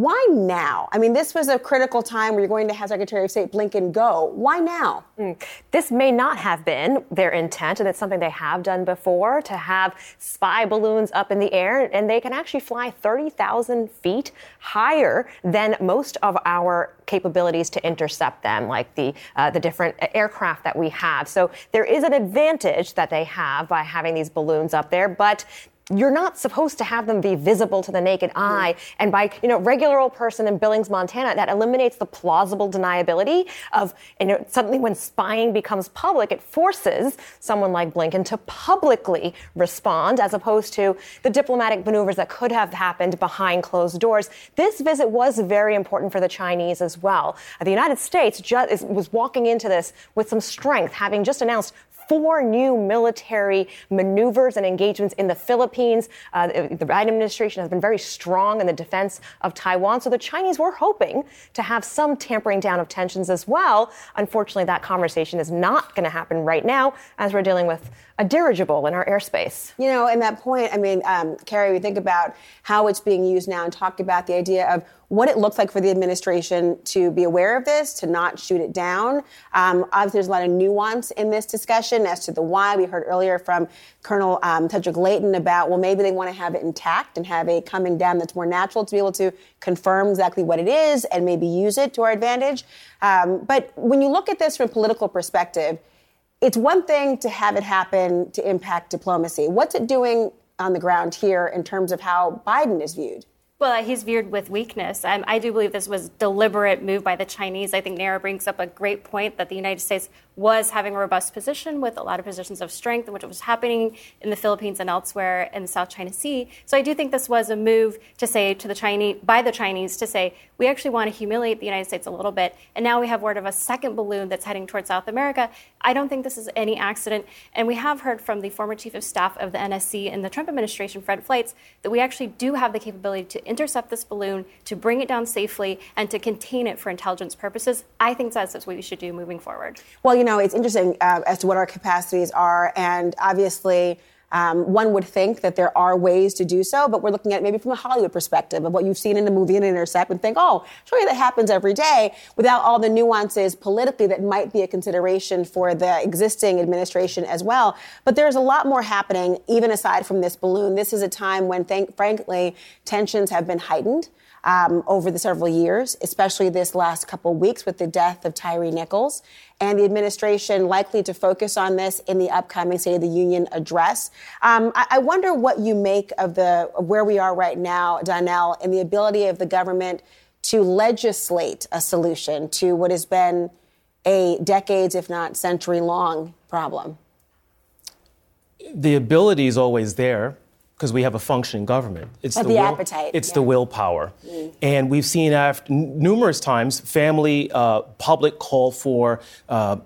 why now? I mean, this was a critical time where you're going to have Secretary of State Blinken go. Why now? Mm. This may not have been their intent, and it's something they have done before to have spy balloons up in the air, and they can actually fly 30,000 feet higher than most of our capabilities to intercept them, like the uh, the different aircraft that we have. So there is an advantage that they have by having these balloons up there, but you're not supposed to have them be visible to the naked eye. Mm-hmm. And by, you know, regular old person in Billings, Montana, that eliminates the plausible deniability of, you know, suddenly when spying becomes public, it forces someone like Blinken to publicly respond as opposed to the diplomatic maneuvers that could have happened behind closed doors. This visit was very important for the Chinese as well. The United States just, was walking into this with some strength, having just announced four new military maneuvers and engagements in the Philippines. Uh, the Biden administration has been very strong in the defense of Taiwan. So the Chinese were hoping to have some tampering down of tensions as well. Unfortunately, that conversation is not going to happen right now as we're dealing with a dirigible in our airspace. You know, in that point, I mean, um, Carrie, we think about how it's being used now and talk about the idea of what it looks like for the administration to be aware of this, to not shoot it down. Um, obviously, there's a lot of nuance in this discussion as to the why. We heard earlier from Colonel um, Cedric Leighton about, well, maybe they want to have it intact and have a coming down that's more natural to be able to confirm exactly what it is and maybe use it to our advantage. Um, but when you look at this from a political perspective, it's one thing to have it happen to impact diplomacy. What's it doing on the ground here in terms of how Biden is viewed? Well, he's viewed with weakness. Um, I do believe this was deliberate move by the Chinese. I think Nara brings up a great point that the United States was having a robust position with a lot of positions of strength, which was happening in the Philippines and elsewhere in the South China Sea. So I do think this was a move to say to the Chinese by the Chinese to say we actually want to humiliate the United States a little bit, and now we have word of a second balloon that's heading towards South America. I don't think this is any accident, and we have heard from the former chief of staff of the NSC in the Trump administration, Fred Fleitz, that we actually do have the capability to intercept this balloon, to bring it down safely, and to contain it for intelligence purposes. I think that's what we should do moving forward. Well, you you know, it's interesting uh, as to what our capacities are, and obviously. Um, one would think that there are ways to do so, but we're looking at maybe from a Hollywood perspective of what you've seen in a movie and intercept and think, oh, surely that happens every day without all the nuances politically that might be a consideration for the existing administration as well. But there's a lot more happening, even aside from this balloon. This is a time when, thank, frankly, tensions have been heightened um, over the several years, especially this last couple weeks with the death of Tyree Nichols, and the administration likely to focus on this in the upcoming State of the Union address. Um, I, I, wonder what you make of the of where we are right now, Donell, and the ability of the government to legislate a solution to what has been a decades, if not century long problem. The ability is always there because we have a functioning government. It's but the, the will, appetite. It's yeah. the willpower. Mm. And we've seen after, numerous times family, uh, public call for uh,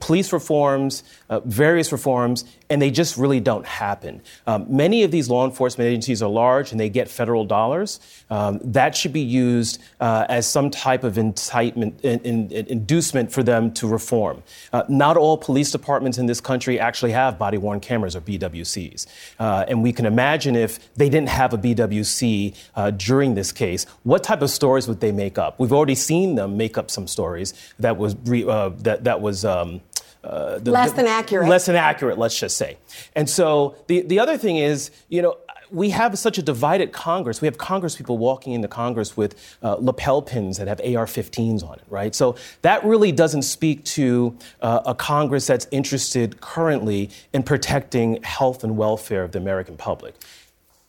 police reforms, uh, various reforms, and they just really don't happen. Um, many of these law enforcement agencies are large and they get federal dollars. Um, that should be used uh, as some type of incitement, in, in, in, inducement for them to reform. Uh, not all police departments in this country actually have body worn cameras or BWCs. Uh, and we can imagine if they didn't have a BWC uh, during this case, what type of stories would they make up? We've already seen them make up some stories that was, re, uh, that, that was um, uh, the, less than accurate. Less than accurate, let's just say. And so the, the other thing is, you know, we have such a divided Congress. We have Congress people walking into Congress with uh, lapel pins that have AR 15s on it, right? So that really doesn't speak to uh, a Congress that's interested currently in protecting health and welfare of the American public.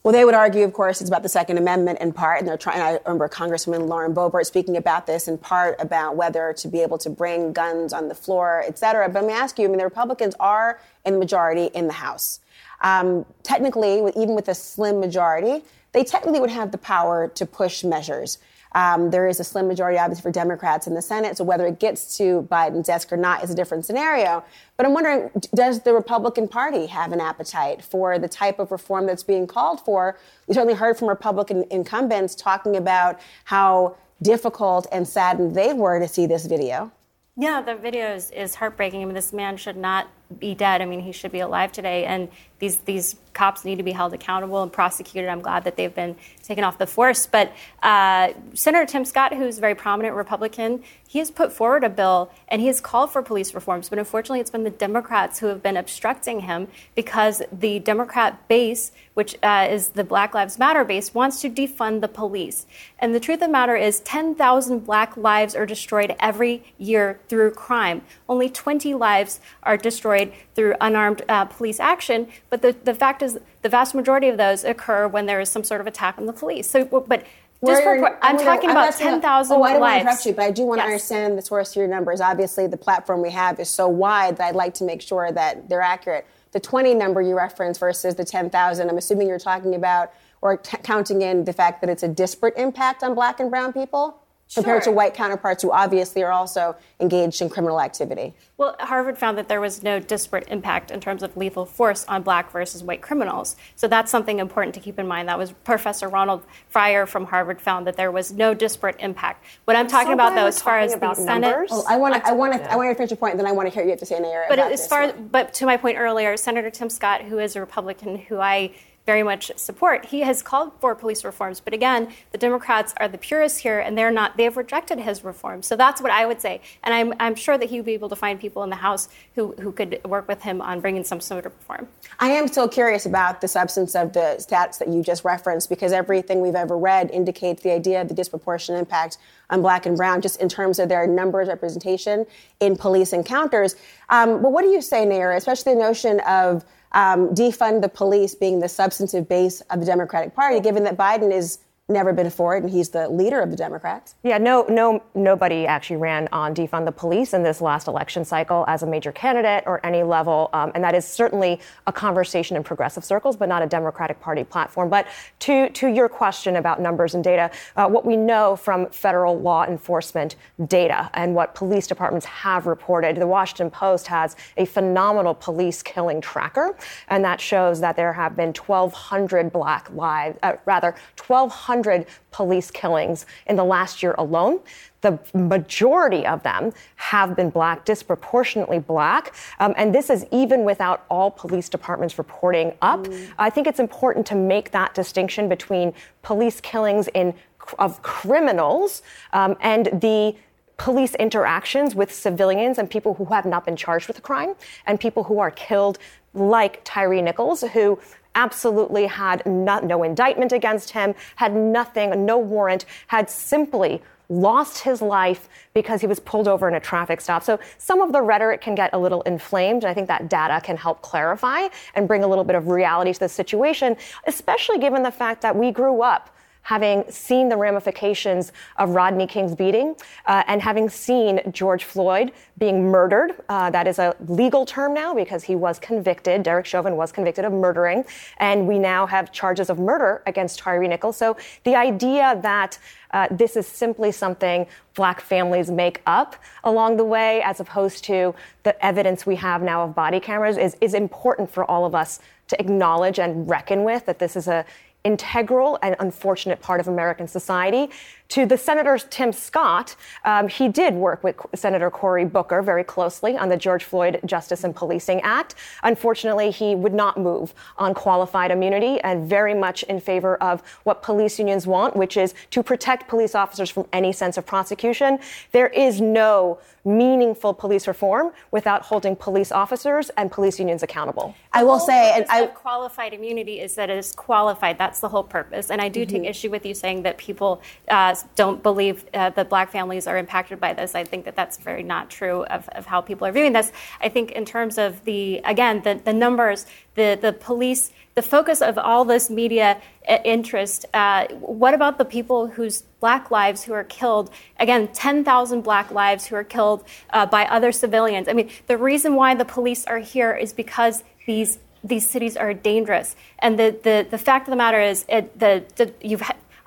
Well, they would argue, of course, it's about the Second Amendment in part, and they're trying. I remember Congresswoman Lauren Boebert speaking about this in part about whether to be able to bring guns on the floor, et cetera. But let me ask you: I mean, the Republicans are in the majority in the House. Um, technically, even with a slim majority, they technically would have the power to push measures. Um, there is a slim majority, obviously, for Democrats in the Senate. So whether it gets to Biden's desk or not is a different scenario. But I'm wondering, does the Republican Party have an appetite for the type of reform that's being called for? We certainly heard from Republican incumbents talking about how difficult and saddened they were to see this video. Yeah, the video is, is heartbreaking. I mean, this man should not be dead. I mean, he should be alive today. And these these cops need to be held accountable and prosecuted. I'm glad that they've been taken off the force. But uh, Senator Tim Scott, who's a very prominent Republican, he has put forward a bill and he has called for police reforms. But unfortunately, it's been the Democrats who have been obstructing him because the Democrat base, which uh, is the Black Lives Matter base, wants to defund the police. And the truth of the matter is, 10,000 black lives are destroyed every year through crime. Only 20 lives are destroyed through unarmed uh, police action. But the, the fact is, the vast majority of those occur when there is some sort of attack on the police. So, but Dispropor- I'm, I'm talking about 10,000 oh, I don't want to interrupt you, but I do want to understand the source of your numbers. Obviously, the platform we have is so wide that I'd like to make sure that they're accurate. The 20 number you reference versus the 10,000, I'm assuming you're talking about or t- counting in the fact that it's a disparate impact on black and brown people? Compared to white counterparts who obviously are also engaged in criminal activity. Well, Harvard found that there was no disparate impact in terms of lethal force on black versus white criminals. So that's something important to keep in mind. That was Professor Roland Fryer from Harvard found that there was no disparate impact. What I'm talking So about, glad though, as far as the about Senate, numbers. Well, I want to. I want to. I want to finish your point, and then I want to hear what you have to say, Nair. But as far, one. but to my point earlier, Senator Tim Scott, who is a Republican, who I very much support, he has called for police reforms. But again, the Democrats are the purists here, and they're not. They have rejected his reforms. So that's what I would say. And I'm, I'm sure that he would be able to find people in the House who, who could work with him on bringing some sort of reform. I am still curious about the substance of the stats that you just referenced because everything we've ever read indicates the idea of the disproportionate impact on black and brown, just in terms of their numbers representation in police encounters. Um, but what do you say, Nair, especially the notion of um, defund the police being the substantive base of the Democratic Party, given that Biden is never been for it and he's the leader of the Democrats? Yeah, no, no, nobody actually ran on defund the police in this last election cycle as a major candidate or any level, um, and that is certainly a conversation in progressive circles, but not a Democratic Party platform. But to to your question about numbers and data, uh, what we know from federal law enforcement data and what police departments have reported, the Washington Post has a phenomenal police killing tracker, and that shows that there have been 1,200 black lives, uh, rather 1,200 police killings in the last year alone. The majority of them have been black, disproportionately black. Um, and this is even without all police departments reporting up. I think it's important to make that distinction between police killings in, of criminals um, and the police interactions with civilians and people who have not been charged with a crime and people who are killed like Tyree Nichols, who absolutely had no indictment against him, had nothing, no warrant, had simply lost his life because he was pulled over in a traffic stop. So some of the rhetoric can get a little inflamed, and I think that data can help clarify and bring a little bit of reality to the situation, especially given the fact that we grew up having seen the ramifications of Rodney King's beating uh, and having seen George Floyd being murdered. Uh, that is a legal term now because he was convicted. Derek Chauvin was convicted of murdering, and we now have charges of murder against Tyree Nichols. So the idea that uh, this is simply something black families make up along the way, as opposed to the evidence we have now of body cameras, is, is important for all of us to acknowledge and reckon with that this is a integral and unfortunate part of American society. To the Senator Tim Scott, um, he did work with Senator Cory Booker very closely on the George Floyd Justice and Policing Act. Unfortunately, he would not move on qualified immunity and very much in favor of what police unions want, which is to protect police officers from any sense of prosecution. There is no meaningful police reform without holding police officers and police unions accountable. I will say, and I qualified immunity is that it is qualified. That's the whole purpose. And I do take Mhm. issue with you saying that people uh, don't believe uh, that black families are impacted by this. I think that that's very not true of, of how people are viewing this. I think in terms of the again the the numbers, the the police, the focus of all this media uh, interest. Uh, what about the people whose black lives who are killed? Again, 10,000 black lives who are killed uh, by other civilians. I mean, the reason why the police are here is because these these cities are dangerous. And the, the, the fact of the matter is, it, the, the, you've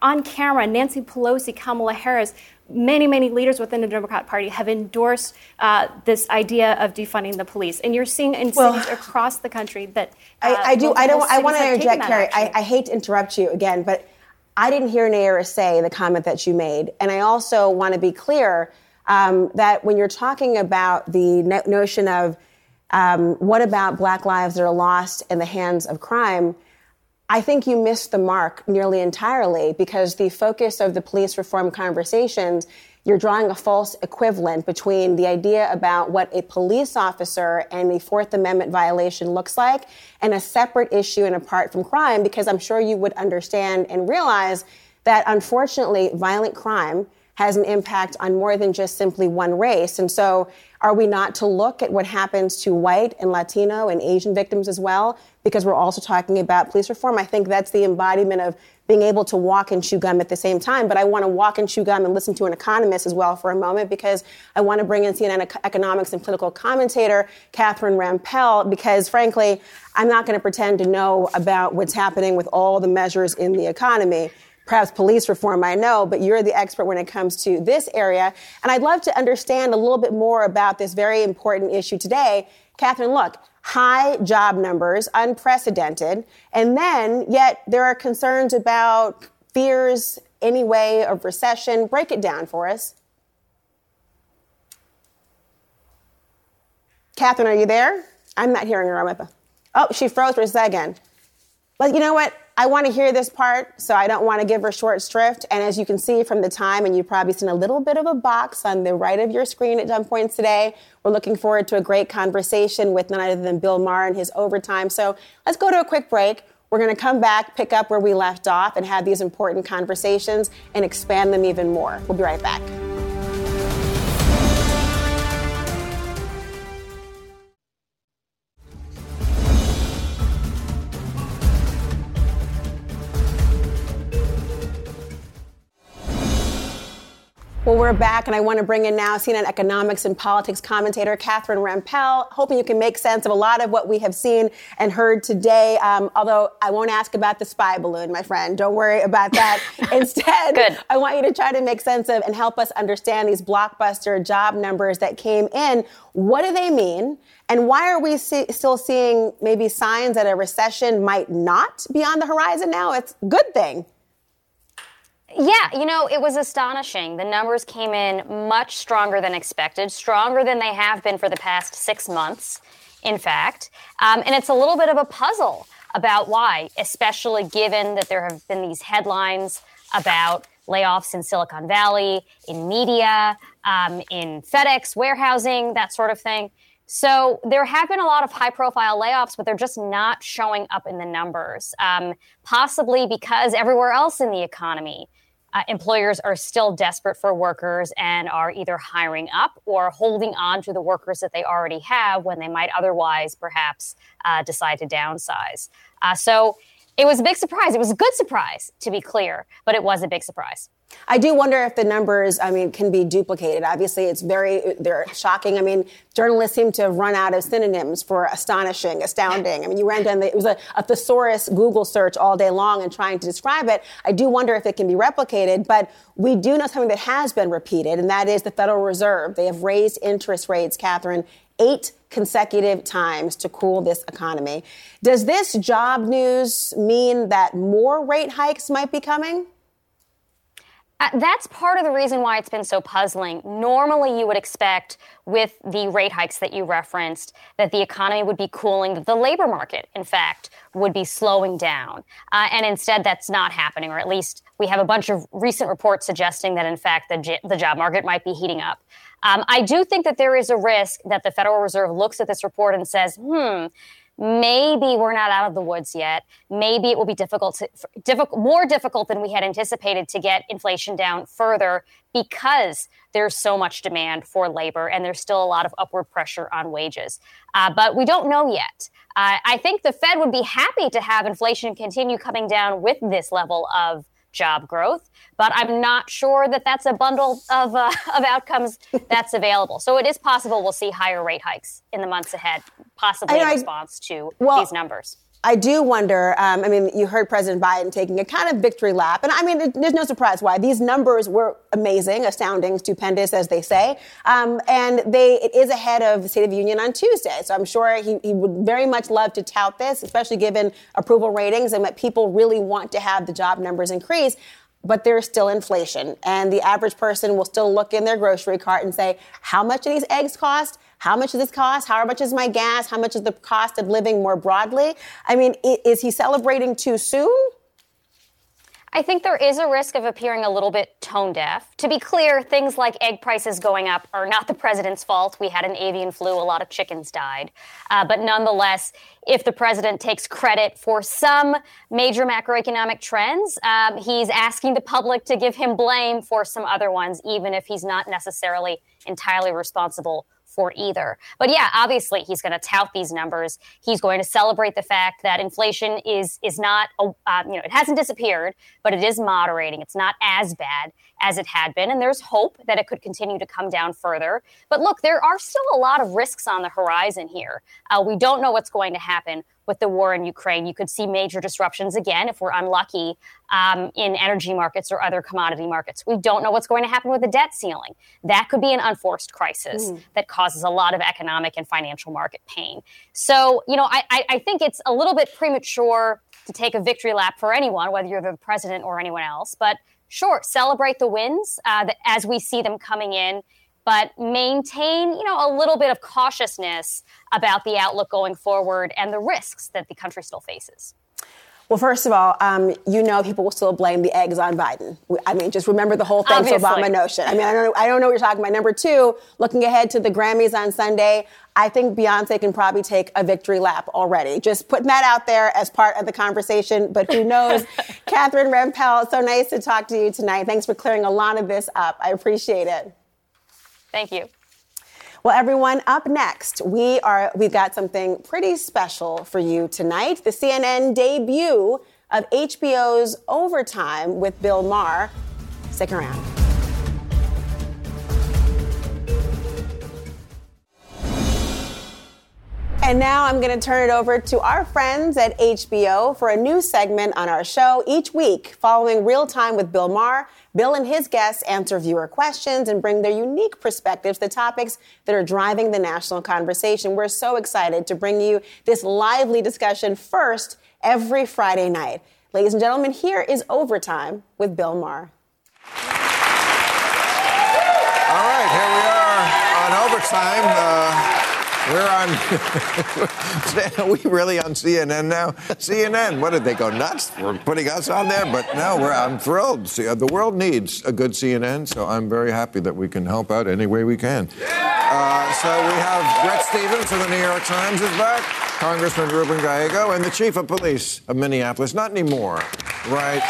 on camera, Nancy Pelosi, Kamala Harris, many, many leaders within the Democrat Party have endorsed uh, this idea of defunding the police, and you're seeing in Well, cities across the country that uh, I, I do. I don't. I want to interject, Carrie. I, I hate to interrupt you again, but I didn't hear Nayyera say the comment that you made, and I also want to be clear um, that when you're talking about the no- notion of um, what about Black lives that are lost in the hands of crime. I think you missed the mark nearly entirely because the focus of the police reform conversations, you're drawing a false equivalent between the idea about what a police officer and the Fourth Amendment violation looks like and a separate issue and apart from crime, because I'm sure you would understand and realize that unfortunately, violent crime has an impact on more than just simply one race. And so, are we not to look at what happens to white and Latino and Asian victims as well? Because we're also talking about police reform. I think that's the embodiment of being able to walk and chew gum at the same time. But I want to walk and chew gum and listen to an economist as well for a moment because I want to bring in CNN ec- economics and political commentator Catherine Rampell because, frankly, I'm not going to pretend to know about what's happening with all the measures in the economy perhaps police reform, I know, but you're the expert when it comes to this area. And I'd love to understand a little bit more about this very important issue today. Catherine, look, high job numbers, unprecedented, and then yet there are concerns about fears anyway of recession. Break it down for us. Catherine, are you there? I'm not hearing her. Oh, she froze for a second. But you know what? I want to hear this part, so I don't want to give her short shrift. And as you can see from the time, and you've probably seen a little bit of a box on the right of your screen at some points today, we're looking forward to a great conversation with none other than Bill Maher and his overtime. So let's go to a quick break. We're going to come back, pick up where we left off, and have these important conversations and expand them even more. We'll be right back. Well, we're back, and I want to bring in now CNN economics and politics commentator Catherine Rampell, hoping you can make sense of a lot of what we have seen and heard today. Um, although I won't ask about the spy balloon, my friend. Don't worry about that. *laughs* Instead, I want you to try to make sense of and help us understand these blockbuster job numbers that came in. What do they mean? And why are we see- still seeing maybe signs that a recession might not be on the horizon now? It's a good thing. Yeah, you know, it was astonishing. The numbers came in much stronger than expected, stronger than they have been for the past six months, in fact. Um, and it's a little bit of a puzzle about why, especially given that there have been these headlines about layoffs in Silicon Valley, in media, um, in FedEx, warehousing, that sort of thing. So there have been a lot of high profile layoffs, but they're just not showing up in the numbers, um, possibly because everywhere else in the economy, uh, employers are still desperate for workers and are either hiring up or holding on to the workers that they already have when they might otherwise perhaps uh, decide to downsize. Uh, so it was a big surprise. It was a good surprise, to be clear, but it was a big surprise. I do wonder if the numbers, I mean, can be duplicated. Obviously, it's very, they're shocking. I mean, journalists seem to have run out of synonyms for astonishing, astounding. I mean, you ran down the, it was a, a thesaurus Google search all day long and trying to describe it. I do wonder if it can be replicated, but we do know something that has been repeated, and that is the Federal Reserve. They have raised interest rates, Catherine, eight consecutive times to cool this economy. Does this job news mean that more rate hikes might be coming? Uh, that's part of the reason why it's been so puzzling. Normally, you would expect with the rate hikes that you referenced that the economy would be cooling, that the labor market, in fact, would be slowing down. Uh, and instead, that's not happening, or at least we have a bunch of recent reports suggesting that, in fact, the, j- the job market might be heating up. Um, I do think that there is a risk that the Federal Reserve looks at this report and says, hmm, maybe we're not out of the woods yet. Maybe it will be difficult, to, difficult, more difficult than we had anticipated to get inflation down further because there's so much demand for labor and there's still a lot of upward pressure on wages. Uh, but we don't know yet. Uh, I think the Fed would be happy to have inflation continue coming down with this level of job growth, but I'm not sure that that's a bundle of, uh, *laughs* of outcomes that's available. So it is possible we'll see higher rate hikes in the months ahead, possibly I- in response to well, these numbers. I do wonder. Um, I mean, you heard President Biden taking a kind of victory lap, and I mean, there's no surprise why these numbers were amazing, astounding, stupendous, as they say, um, and they it is ahead of the State of the Union on Tuesday. So I'm sure he, he would very much love to tout this, especially given approval ratings and that people really want to have the job numbers increase but there's still inflation. And the average person will still look in their grocery cart and say, how much do these eggs cost? How much does this cost? How much is my gas? How much is the cost of living more broadly? I mean, is he celebrating too soon? I think there is a risk of appearing a little bit tone deaf. To be clear, things like egg prices going up are not the president's fault. We had an avian flu, a lot of chickens died. Uh, but nonetheless, if the president takes credit for some major macroeconomic trends, um, he's asking the public to give him blame for some other ones, even if he's not necessarily entirely responsible for either. But yeah, obviously he's going to tout these numbers. He's going to celebrate the fact that inflation is is not uh, you know it hasn't disappeared, but it is moderating. It's not as bad as it had been, and there's hope that it could continue to come down further. But look, there are still a lot of risks on the horizon here. Uh, we don't know what's going to happen with the war in Ukraine. You could see major disruptions again if we're unlucky um, in energy markets or other commodity markets. We don't know what's going to happen with the debt ceiling. That could be an unforced crisis mm. that causes a lot of economic and financial market pain. So, you know, I, I think it's a little bit premature to take a victory lap for anyone, whether you're the president or anyone else. But sure, celebrate the wins uh, as we see them coming in but maintain, you know, a little bit of cautiousness about the outlook going forward and the risks that the country still faces. Well, first of all, um, you know people will still blame the eggs on Biden. I mean, just remember the whole thanks Obviously. Obama notion. I mean, I don't, know, I don't know what you're talking about. Number two, looking ahead to the Grammys on Sunday, I think Beyonce can probably take a victory lap already. Just putting that out there as part of the conversation, but who knows? *laughs* Catherine Rampell, so nice to talk to you tonight. Thanks for clearing a lot of this up. I appreciate it. Thank you. Well, everyone, up next, we are we've got something pretty special for you tonight. The CNN debut of HBO's Overtime with Bill Maher. Stick around. And now I'm going to turn it over to our friends at HBO for a new segment on our show each week, following real time with Bill Maher. Bill and his guests answer viewer questions and bring their unique perspectives to topics that are driving the national conversation. We're so excited to bring you this lively discussion first every Friday night. Ladies and gentlemen, here is Overtime with Bill Maher. All right, here we are on Overtime. Uh, we're on. *laughs* we really on CNN now? CNN. What did they go nuts for putting us on there? But no, we're, I'm thrilled. See, uh, the world needs a good CNN, so I'm very happy that we can help out any way we can. Uh, so we have Bret Stephens of the New York Times is back, Congressman Ruben Gallego, and the chief of police of Minneapolis. Not anymore, right?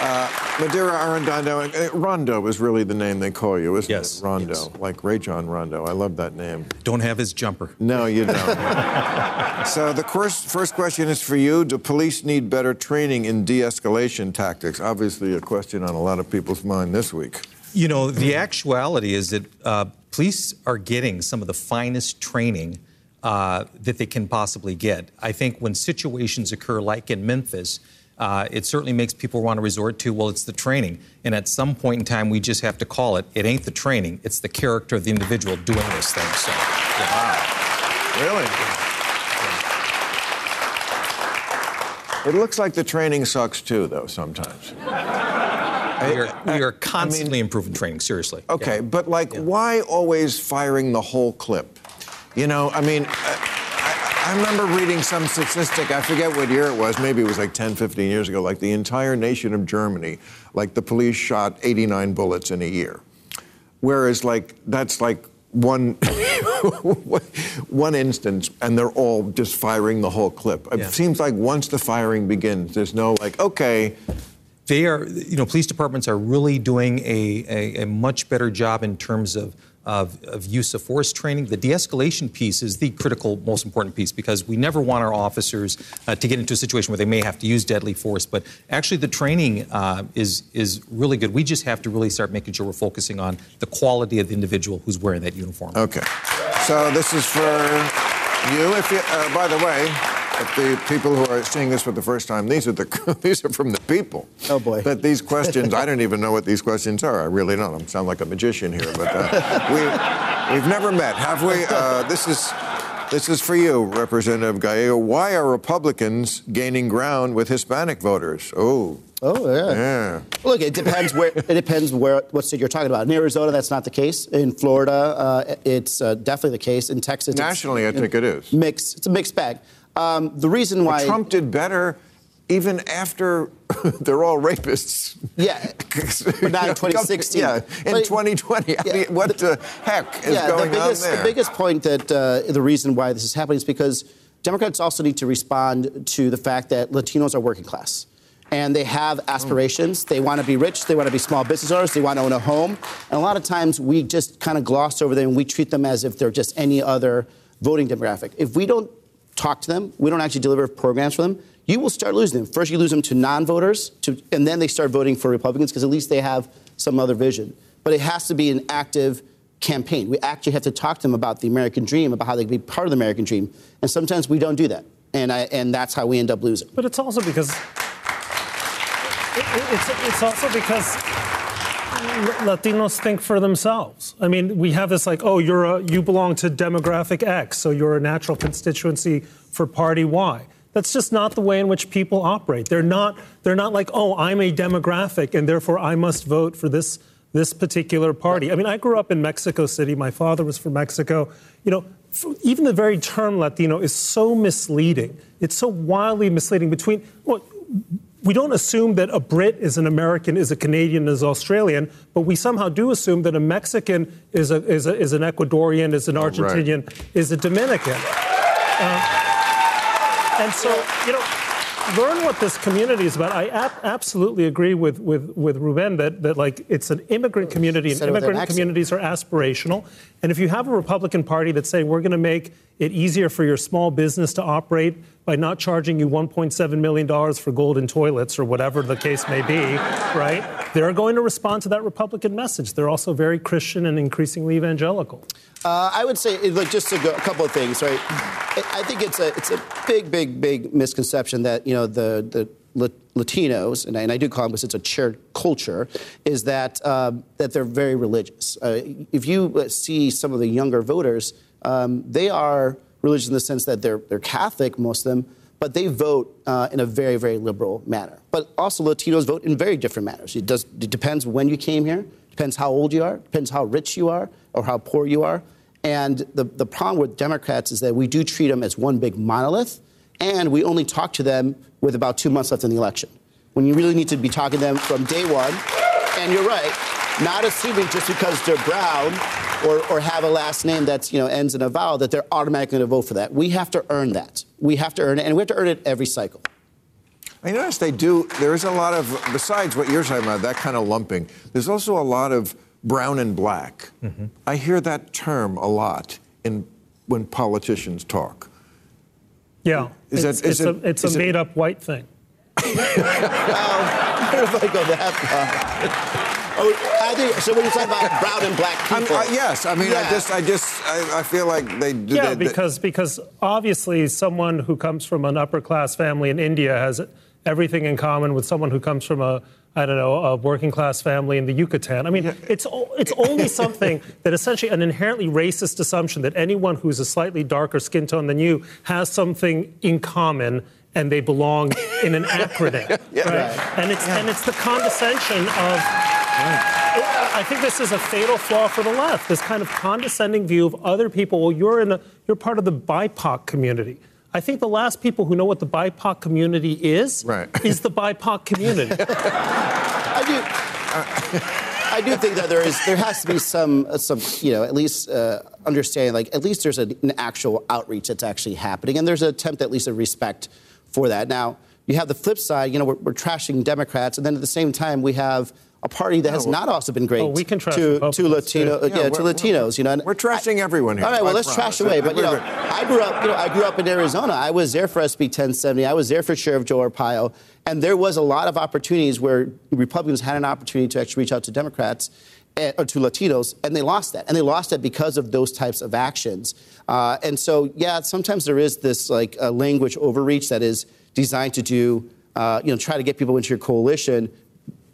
Uh, Medaria Arradondo. Uh, Rondo is really the name they call you, isn't yes, it? Rondo. Yes. Like Rajon Rondo. I love that name. Don't have his jumper. No, you don't. *laughs* so the first, first question is for you. Do police need better training in de-escalation tactics? Obviously a question on a lot of people's mind this week. You know, the actuality is that uh, police are getting some of the finest training uh, that they can possibly get. I think when situations occur like in Memphis, uh, it certainly makes people want to resort to, well, it's the training. And at some point in time, we just have to call it, it ain't the training, it's the character of the individual doing this thing. So, yeah. Wow. Really? It looks like the training sucks too, though, sometimes. *laughs* We are, we are constantly I mean, improving training, seriously. Okay, yeah. but like, why always firing the whole clip? You know, I mean, uh, I remember reading some statistic, I forget what year it was, maybe it was like 10, 15 years ago, like the entire nation of Germany, like the police shot 89 bullets in a year. Whereas, like, that's like one *laughs* one instance and they're all just firing the whole clip. It yeah. seems like once the firing begins, there's no like, okay. They are, you know, police departments are really doing a, a, a much better job in terms of of, of, use of force training. The de escalation piece is the critical, most important piece because we never want our officers uh, to get into a situation where they may have to use deadly force. But actually, the training uh, is, is really good. We just have to really start making sure we're focusing on the quality of the individual who's wearing that uniform. Okay. So this is for You, if you, uh, by the way, if the people who are seeing this for the first time, these are the *laughs* these are from the people. Oh boy! But these questions, I don't even know what these questions are. I really don't. I sound like a magician here, but uh, we we've never met, have we? Uh, this is. This is for you, Representative Gallego. Why are Republicans gaining ground with Hispanic voters? Oh, Oh yeah. yeah. Look, it depends where it depends where what state you're talking about. In Arizona, that's not the case. In Florida, uh, it's uh, definitely the case. In Texas, Nationally, I think it is. Mixed. It's a mixed bag. Um, the reason why But Trump did better even after *laughs* they're all rapists. Yeah, *laughs* but not in 2016. Yeah, in But- 2020. I mean, what the heck is yeah, going the biggest, on there? The biggest point that uh, the reason why this is happening is because Democrats also need to respond to the fact that Latinos are working class. And they have aspirations. They want to be rich. They want to be small business owners. They want to own a home. And a lot of times we just kind of gloss over them and we treat them as if they're just any other voting demographic. If we don't talk to them, we don't actually deliver programs for them, you will start losing them. First, you lose them to non voters, and then they start voting for Republicans because at least they have some other vision. But it has to be an active campaign. We actually have to talk to them about the American dream, about how they can be part of the American dream. And sometimes we don't do that. And, I, and that's how we end up losing. But it's also because it- it's, it's also because Latinos think for themselves. I mean, we have this like, oh, you're a, you belong to demographic X, so you're a natural constituency for party Y. That's just not the way in which people operate. They're not. They're not like, oh, I'm a demographic, and therefore I must vote for this this particular party. I mean, I grew up in Mexico City. My father was from Mexico. You know, even the very term Latino is so misleading. It's so wildly misleading. Between well, we don't assume that a Brit is an American, is a Canadian, is Australian, but we somehow do assume that a Mexican is, a, is, a, is an Ecuadorian, is an right. Argentinian, is a Dominican. Uh, and so, you know, learn what this community is about. I ab- absolutely agree with, with, with Ruben that, that, like, it's an immigrant community, and Said an immigrant communities are aspirational. And if you have a Republican Party that's saying, we're going to make it easier for your small business to operate by not charging you $1.7 million for golden toilets or whatever the case may be, right? They're going to respond to that Republican message. They're also very Christian and increasingly evangelical. Uh, I would say, look, just go, a couple of things, right? I think it's a it's a big, big, big misconception that you know the the Latinos, and I, and I do call them because it's a shared culture, is that um, that they're very religious. Uh, if you uh, see some of the younger voters, um, they are religious in the sense that they're they're Catholic, most of them, but they vote uh, in a very, very liberal manner. But also, Latinos vote in very different manners. It does it depends when you came here, depends how old you are, depends how rich you are or how poor you are. And the, the problem with Democrats is that we do treat them as one big monolith, and we only talk to them with about two months left in the election. When you really need to be talking to them from day one, and you're right, not assuming just because they're brown or, or have a last name that you know ends in a vowel that they're automatically going to vote for that. We have to earn that. We have to earn it, and we have to earn it every cycle. I notice they do. There is a lot of, besides what you're talking about, that kind of lumping. There's also a lot of brown and black. Mm-hmm. I hear that term a lot in when politicians talk. Yeah, Is it's, that- is it's it- a, it's is a it- made up white thing. I don't if I go that far. Oh, I think so. When you talk about brown and black people, uh, yes, I mean, I just, I just, I, I feel like they do. Yeah, they- they- because because obviously someone who comes from an upper class family in India has everything in common with someone who comes from a I don't know a working class family in the Yucatan. I mean, it's o- it's only something *laughs* that essentially an inherently racist assumption that anyone who's a slightly darker skin tone than you has something in common and they belong in an acronym, *laughs* right? And it's and it's the condescension of. I think this is a fatal flaw for the left. This kind of condescending view of other people. Well, you're in a, you're part of the BIPOC community. I think the last people who know what the BIPOC community is *laughs* is the BIPOC community. *laughs* I do. *laughs* I do think that there is there has to be some uh, some you know at least uh, understanding like at least there's a, an actual outreach that's actually happening and there's an attempt at least of respect for that. Now you have the flip side. You know we're, we're trashing Democrats and then at the same time we have a party that has not also been great Oh, we can trash to, to Latino yeah, Yeah, to Latinos. You know and we're trashing everyone here. All right, well I let's promise. trash away. *laughs* But you know I grew up you know I grew up in Arizona. I was there for SB 1070. I was there for Sheriff Joe Arpaio. And there was a lot of opportunities where Republicans had an opportunity to actually reach out to Democrats. and, or to Latinos, and they lost that. And they lost that because of those types of actions. Uh, and so, yeah, sometimes there is this like uh, language overreach that is designed to do, uh, you know, try to get people into your coalition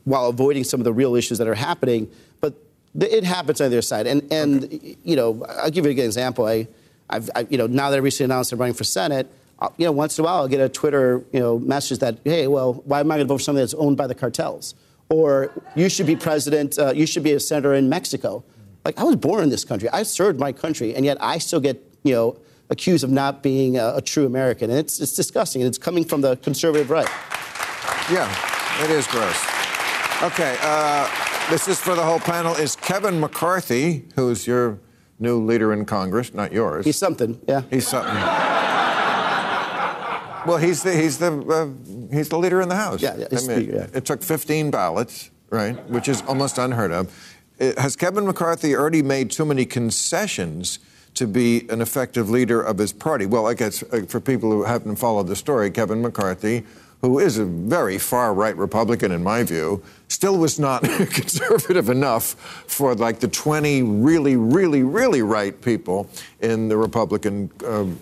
while avoiding some of the real issues that are happening. But th- it happens on their side. And, and you know, I'll give you a good example. I, I've, I, you know, now that I recently announced I'm running for Senate, uh, you know, once in a while I'll get a Twitter, you know, message that, hey, well, why am I going to vote for something that's owned by the cartels? Or you should be president, uh, you should be a senator in Mexico. Like, I was born in this country. I served my country, and yet I still get, you know, accused of not being a, a true American. And it's, it's disgusting. And it's coming from the conservative right. Yeah, it is gross. Okay, uh, this is for the whole panel. Is Kevin McCarthy, who's your new leader in Congress, not yours? He's something, yeah. He's something. well, he's the he's the uh, he's the leader in the House. Yeah, yeah, I mean, speaker, yeah. it took 15 ballots, right, which is almost unheard of. Uh, Has Kevin McCarthy already made too many concessions to be an effective leader of his party? Well, I guess uh, for people who haven't followed the story, Kevin McCarthy, who is a very far right Republican in my view, still was not *laughs* conservative enough for like the 20 really, really, really right people in the Republican um,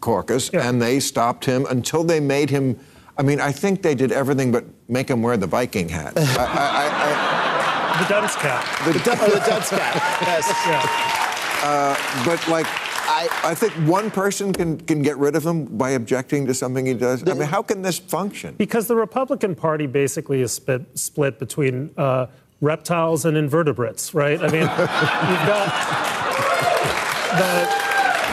caucus, and they stopped him until they made him. I mean, I think they did everything but make him wear the Viking hat. *laughs* I, I, I, The dunce cap. the, *laughs* The dunce cap. Yes. uh, but like, I, I think one person can, can get rid of him by objecting to something he does. I mean, how can this function? Because the Republican Party basically is split, split between uh, reptiles and invertebrates, right? I mean, *laughs* you've got the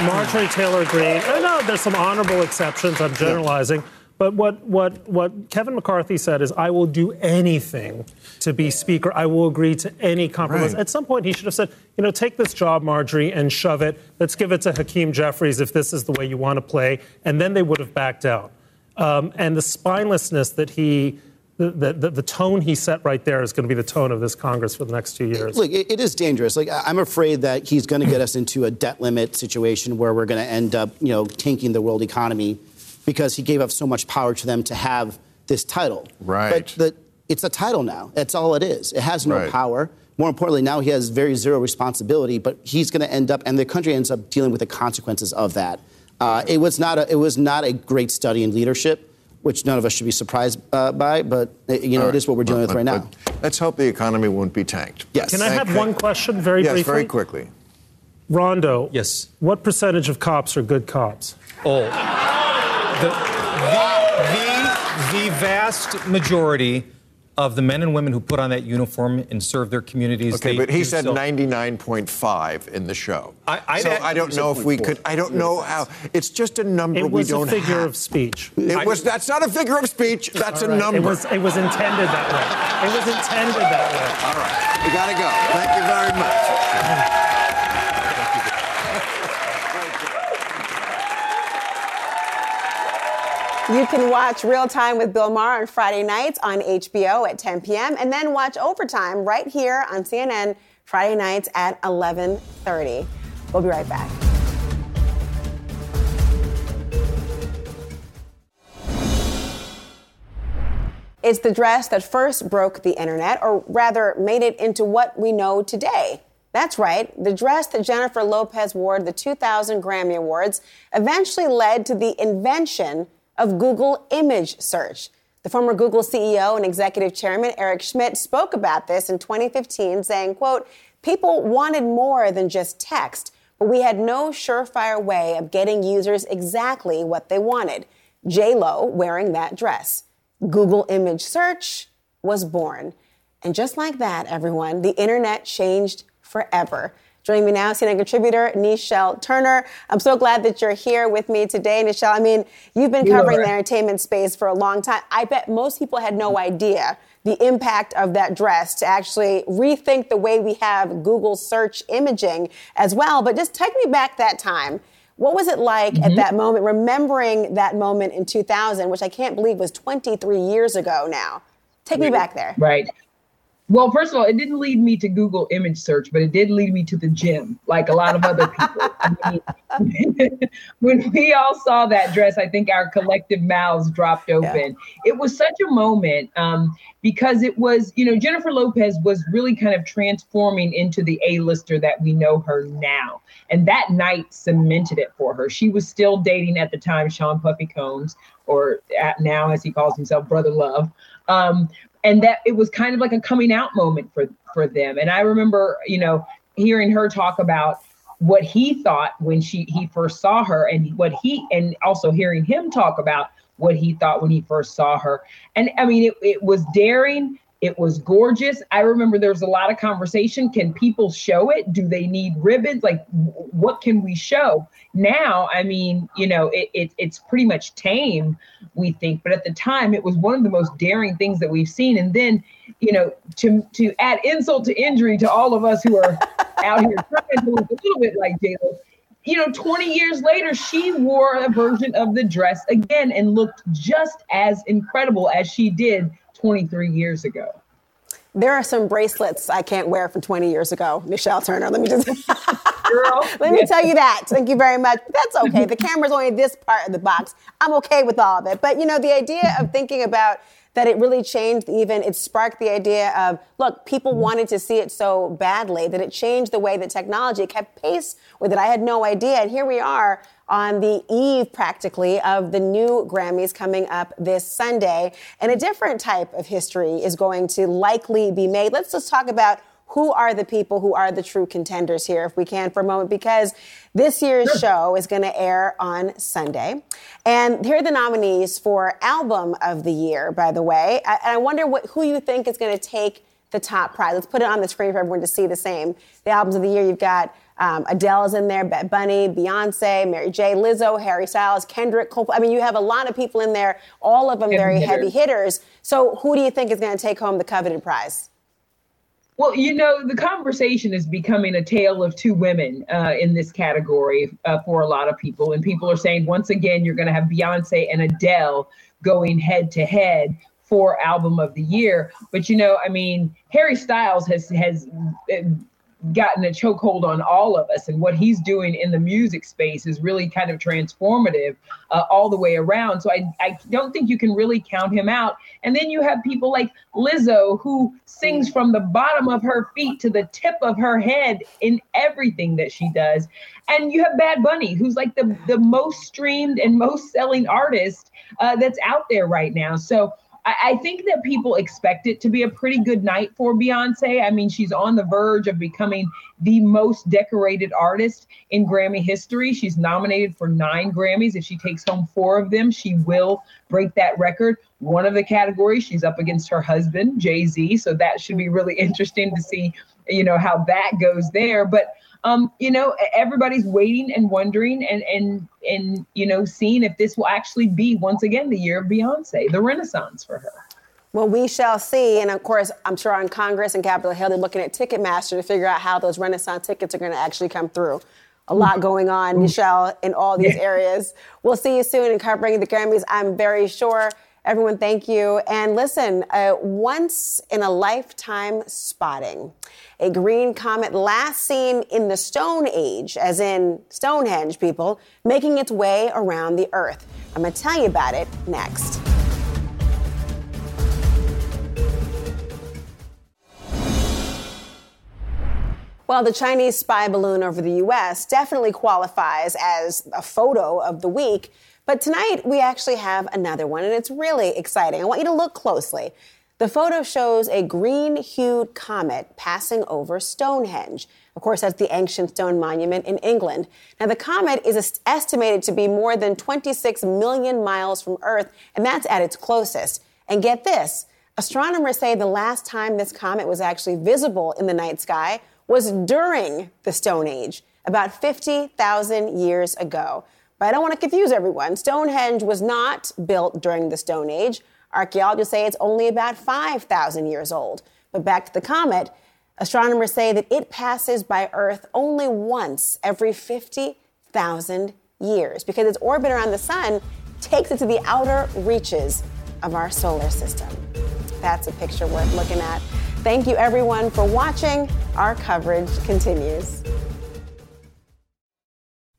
Marjorie Taylor Greene. I know there's some honorable exceptions. I'm generalizing. But what, what, what Kevin McCarthy said is, I will do anything to be Speaker. I will agree to any compromise. Right. At some point, he should have said, you know, take this job, Marjorie, and shove it. Let's give it to Hakeem Jeffries if this is the way you want to play. And then they would have backed out. Um, and the spinelessness that he, the, the, the tone he set right there is going to be the tone of this Congress for the next two years. Look, it, it is dangerous. Like I'm afraid that he's going to get us into a debt limit situation where we're going to end up, you know, tanking the world economy because he gave up so much power to them to have this title. Right. But the, it's a title now. That's all it is. It has no Right. power. More importantly, now he has very zero responsibility. But he's going to end up, and the country ends up dealing with the consequences of that. Uh, it was not a, it was not a great study in leadership, which none of us should be surprised uh, by. But uh, you know, All it is what we're dealing with But- right now. but Let's hope the economy won't be tanked. Yes. Can I Thank- have one question very yes, briefly? very quickly. Rondo. Yes. What percentage of cops are good cops? Oh. The, the, the, the vast majority of the men and women who put on that uniform and serve their communities. Okay, but he said so- 99.5 in the show. I- I- so I don't know if we could. I don't know how. It's just a number we don't have. It was a figure have. of speach. It was. That's not a figure of speech. That's All a number. It was, it was intended that way. It was intended that way. All right. We got to go. Thank you very much. You can watch Real Time with Bill Maher on Friday nights on HBO at 10 p.m. and then watch Overtime right here on CNN Friday nights at 11:30. We'll be right back. It's the dress that first broke the internet, or rather made it into what we know today. That's right, the dress that Jennifer Lopez wore at the 2000 Grammy Awards eventually led to the invention of Google image search. The former Google CEO and executive chairman Eric Schmidt spoke about this in 2015, saying, quote, people wanted more than just text, but we had no surefire way of getting users exactly what they wanted. J-Lo wearing that dress. Google image search was born. And just like that, everyone, the internet changed forever. Joining me now, CNN contributor Nischelle Turner. I'm so glad that you're here with me today, Nischelle. I mean, you've been covering the entertainment space for a long time. I bet most people had no idea the impact of that dress to actually rethink the way we have Google search imaging as well. But just take me back that time. What was it like at that moment, remembering that moment in 2000, which I can't believe was 23 years ago now? Take me back there. Right. Well, first of all, it didn't lead me to Google image search, but it did lead me to the gym, like a lot of other people. *laughs* I mean, *laughs* when we all saw that dress, I think our collective mouths dropped open. Yeah. It was such a moment um, because it was, you know, Jennifer Lopez was really kind of transforming into the A-lister that we know her now. And that night cemented it for her. She was still dating at the time Sean Puffy Combs, or now as he calls himself, Brother Love. Um, and that it was kind of like a coming out moment for for them. And I remember, you know, hearing her talk about what he thought when she he first saw her and what he and also hearing him talk about what he thought when he first saw her. And I mean, it, it was daring it was gorgeous. I remember there was a lot of conversation. Can people show it? Do they need ribbons? Like, what can we show? Now, I mean, you know, it, it, it's pretty much tame, we think. But at the time, it was one of the most daring things that we've seen. And then, you know, to to add insult to injury to all of us who are *laughs* out here trying to look a little bit like J-Lo, you know, 20 years later, she wore a version of the dress again and looked just as incredible as she did 23 years ago. There are some bracelets I can't wear from 20 years ago, Michelle Turner. Let me just *laughs* Girl, *laughs* let me tell you that. Thank you very much. That's okay. The *laughs* camera's only this part of the box. I'm okay with all of it. But you know, the idea of thinking about that it really changed even it sparked the idea of look people mm-hmm. wanted to see it so badly that it changed the way that technology kept pace with it i had no idea and here we are on the eve practically of the new Grammys coming up this Sunday. And a different type of history is going to likely be made. Let's just talk about who are the people who are the true contenders here, if we can, for a moment, because this year's show is going to air on Sunday. And here are the nominees for Album of the Year, by the way. And I wonder what, who you think is going to take the top prize. Let's put it on the screen for everyone to see the same. The albums of the year, you've got um, Adele's in there, Bad Bunny, Beyonce, Mary J, Lizzo, Harry Styles, Kendrick, Cole. I mean, you have a lot of people in there, all of them heavy very hitters. heavy hitters. So, who do you think is going to take home the coveted prize? Well, you know, the conversation is becoming a tale of two women uh, in this category uh, for a lot of people. And people are saying, once again, you're going to have Beyonce and Adele going head to head for album of the year. But you know, I mean, Harry Styles has has gotten a chokehold on all of us. And what he's doing in the music space is really kind of transformative uh, all the way around. So I, I don't think you can really count him out. And then you have people like Lizzo, who sings from the bottom of her feet to the tip of her head in everything that she does. And you have Bad Bunny, who's like the, the most streamed and most selling artist uh, that's out there right now. So I, I think that people expect it to be a pretty good night for Beyonce. I mean, she's on the verge of becoming the most decorated artist in Grammy history. She's nominated for nine Grammys. If she takes home four of them, she will break that record. One of the categories, she's up against her husband, Jay Z. So that should be really *laughs* interesting to see, you know, how that goes there. But um, you know, everybody's waiting and wondering and and and you know, seeing if this will actually be once again the year of Beyonce, the renaissance for her. Well, we shall see. And of course, I'm sure on Congress and Capitol Hill, they're looking at Ticketmaster to figure out how those Renaissance tickets are going to actually come through. A lot going on, Michelle, in all these areas. We'll see you soon in covering the Grammys, I'm very sure. Everyone, thank you. And listen, uh, once in a lifetime spotting, a green comet last seen in the Stone Age, as in Stonehenge people, making its way around the Earth. I'm going to tell you about it next. Well, the Chinese spy balloon over the U.S. definitely qualifies as a photo of the week. But tonight we actually have another one, and it's really exciting. I want you to look closely. The photo shows a green hued comet passing over Stonehenge. Of course, that's the ancient stone monument in England. Now, the comet is estimated to be more than 26 million miles from Earth, and that's at its closest. And get this astronomers say the last time this comet was actually visible in the night sky was during the Stone Age, about 50,000 years ago. But I don't want to confuse everyone. Stonehenge was not built during the Stone Age. Archaeologists say it's only about 5,000 years old. But back to the comet, astronomers say that it passes by Earth only once every 50,000 years because its orbit around the sun takes it to the outer reaches of our solar system. That's a picture worth looking at. Thank you, everyone, for watching. Our coverage continues.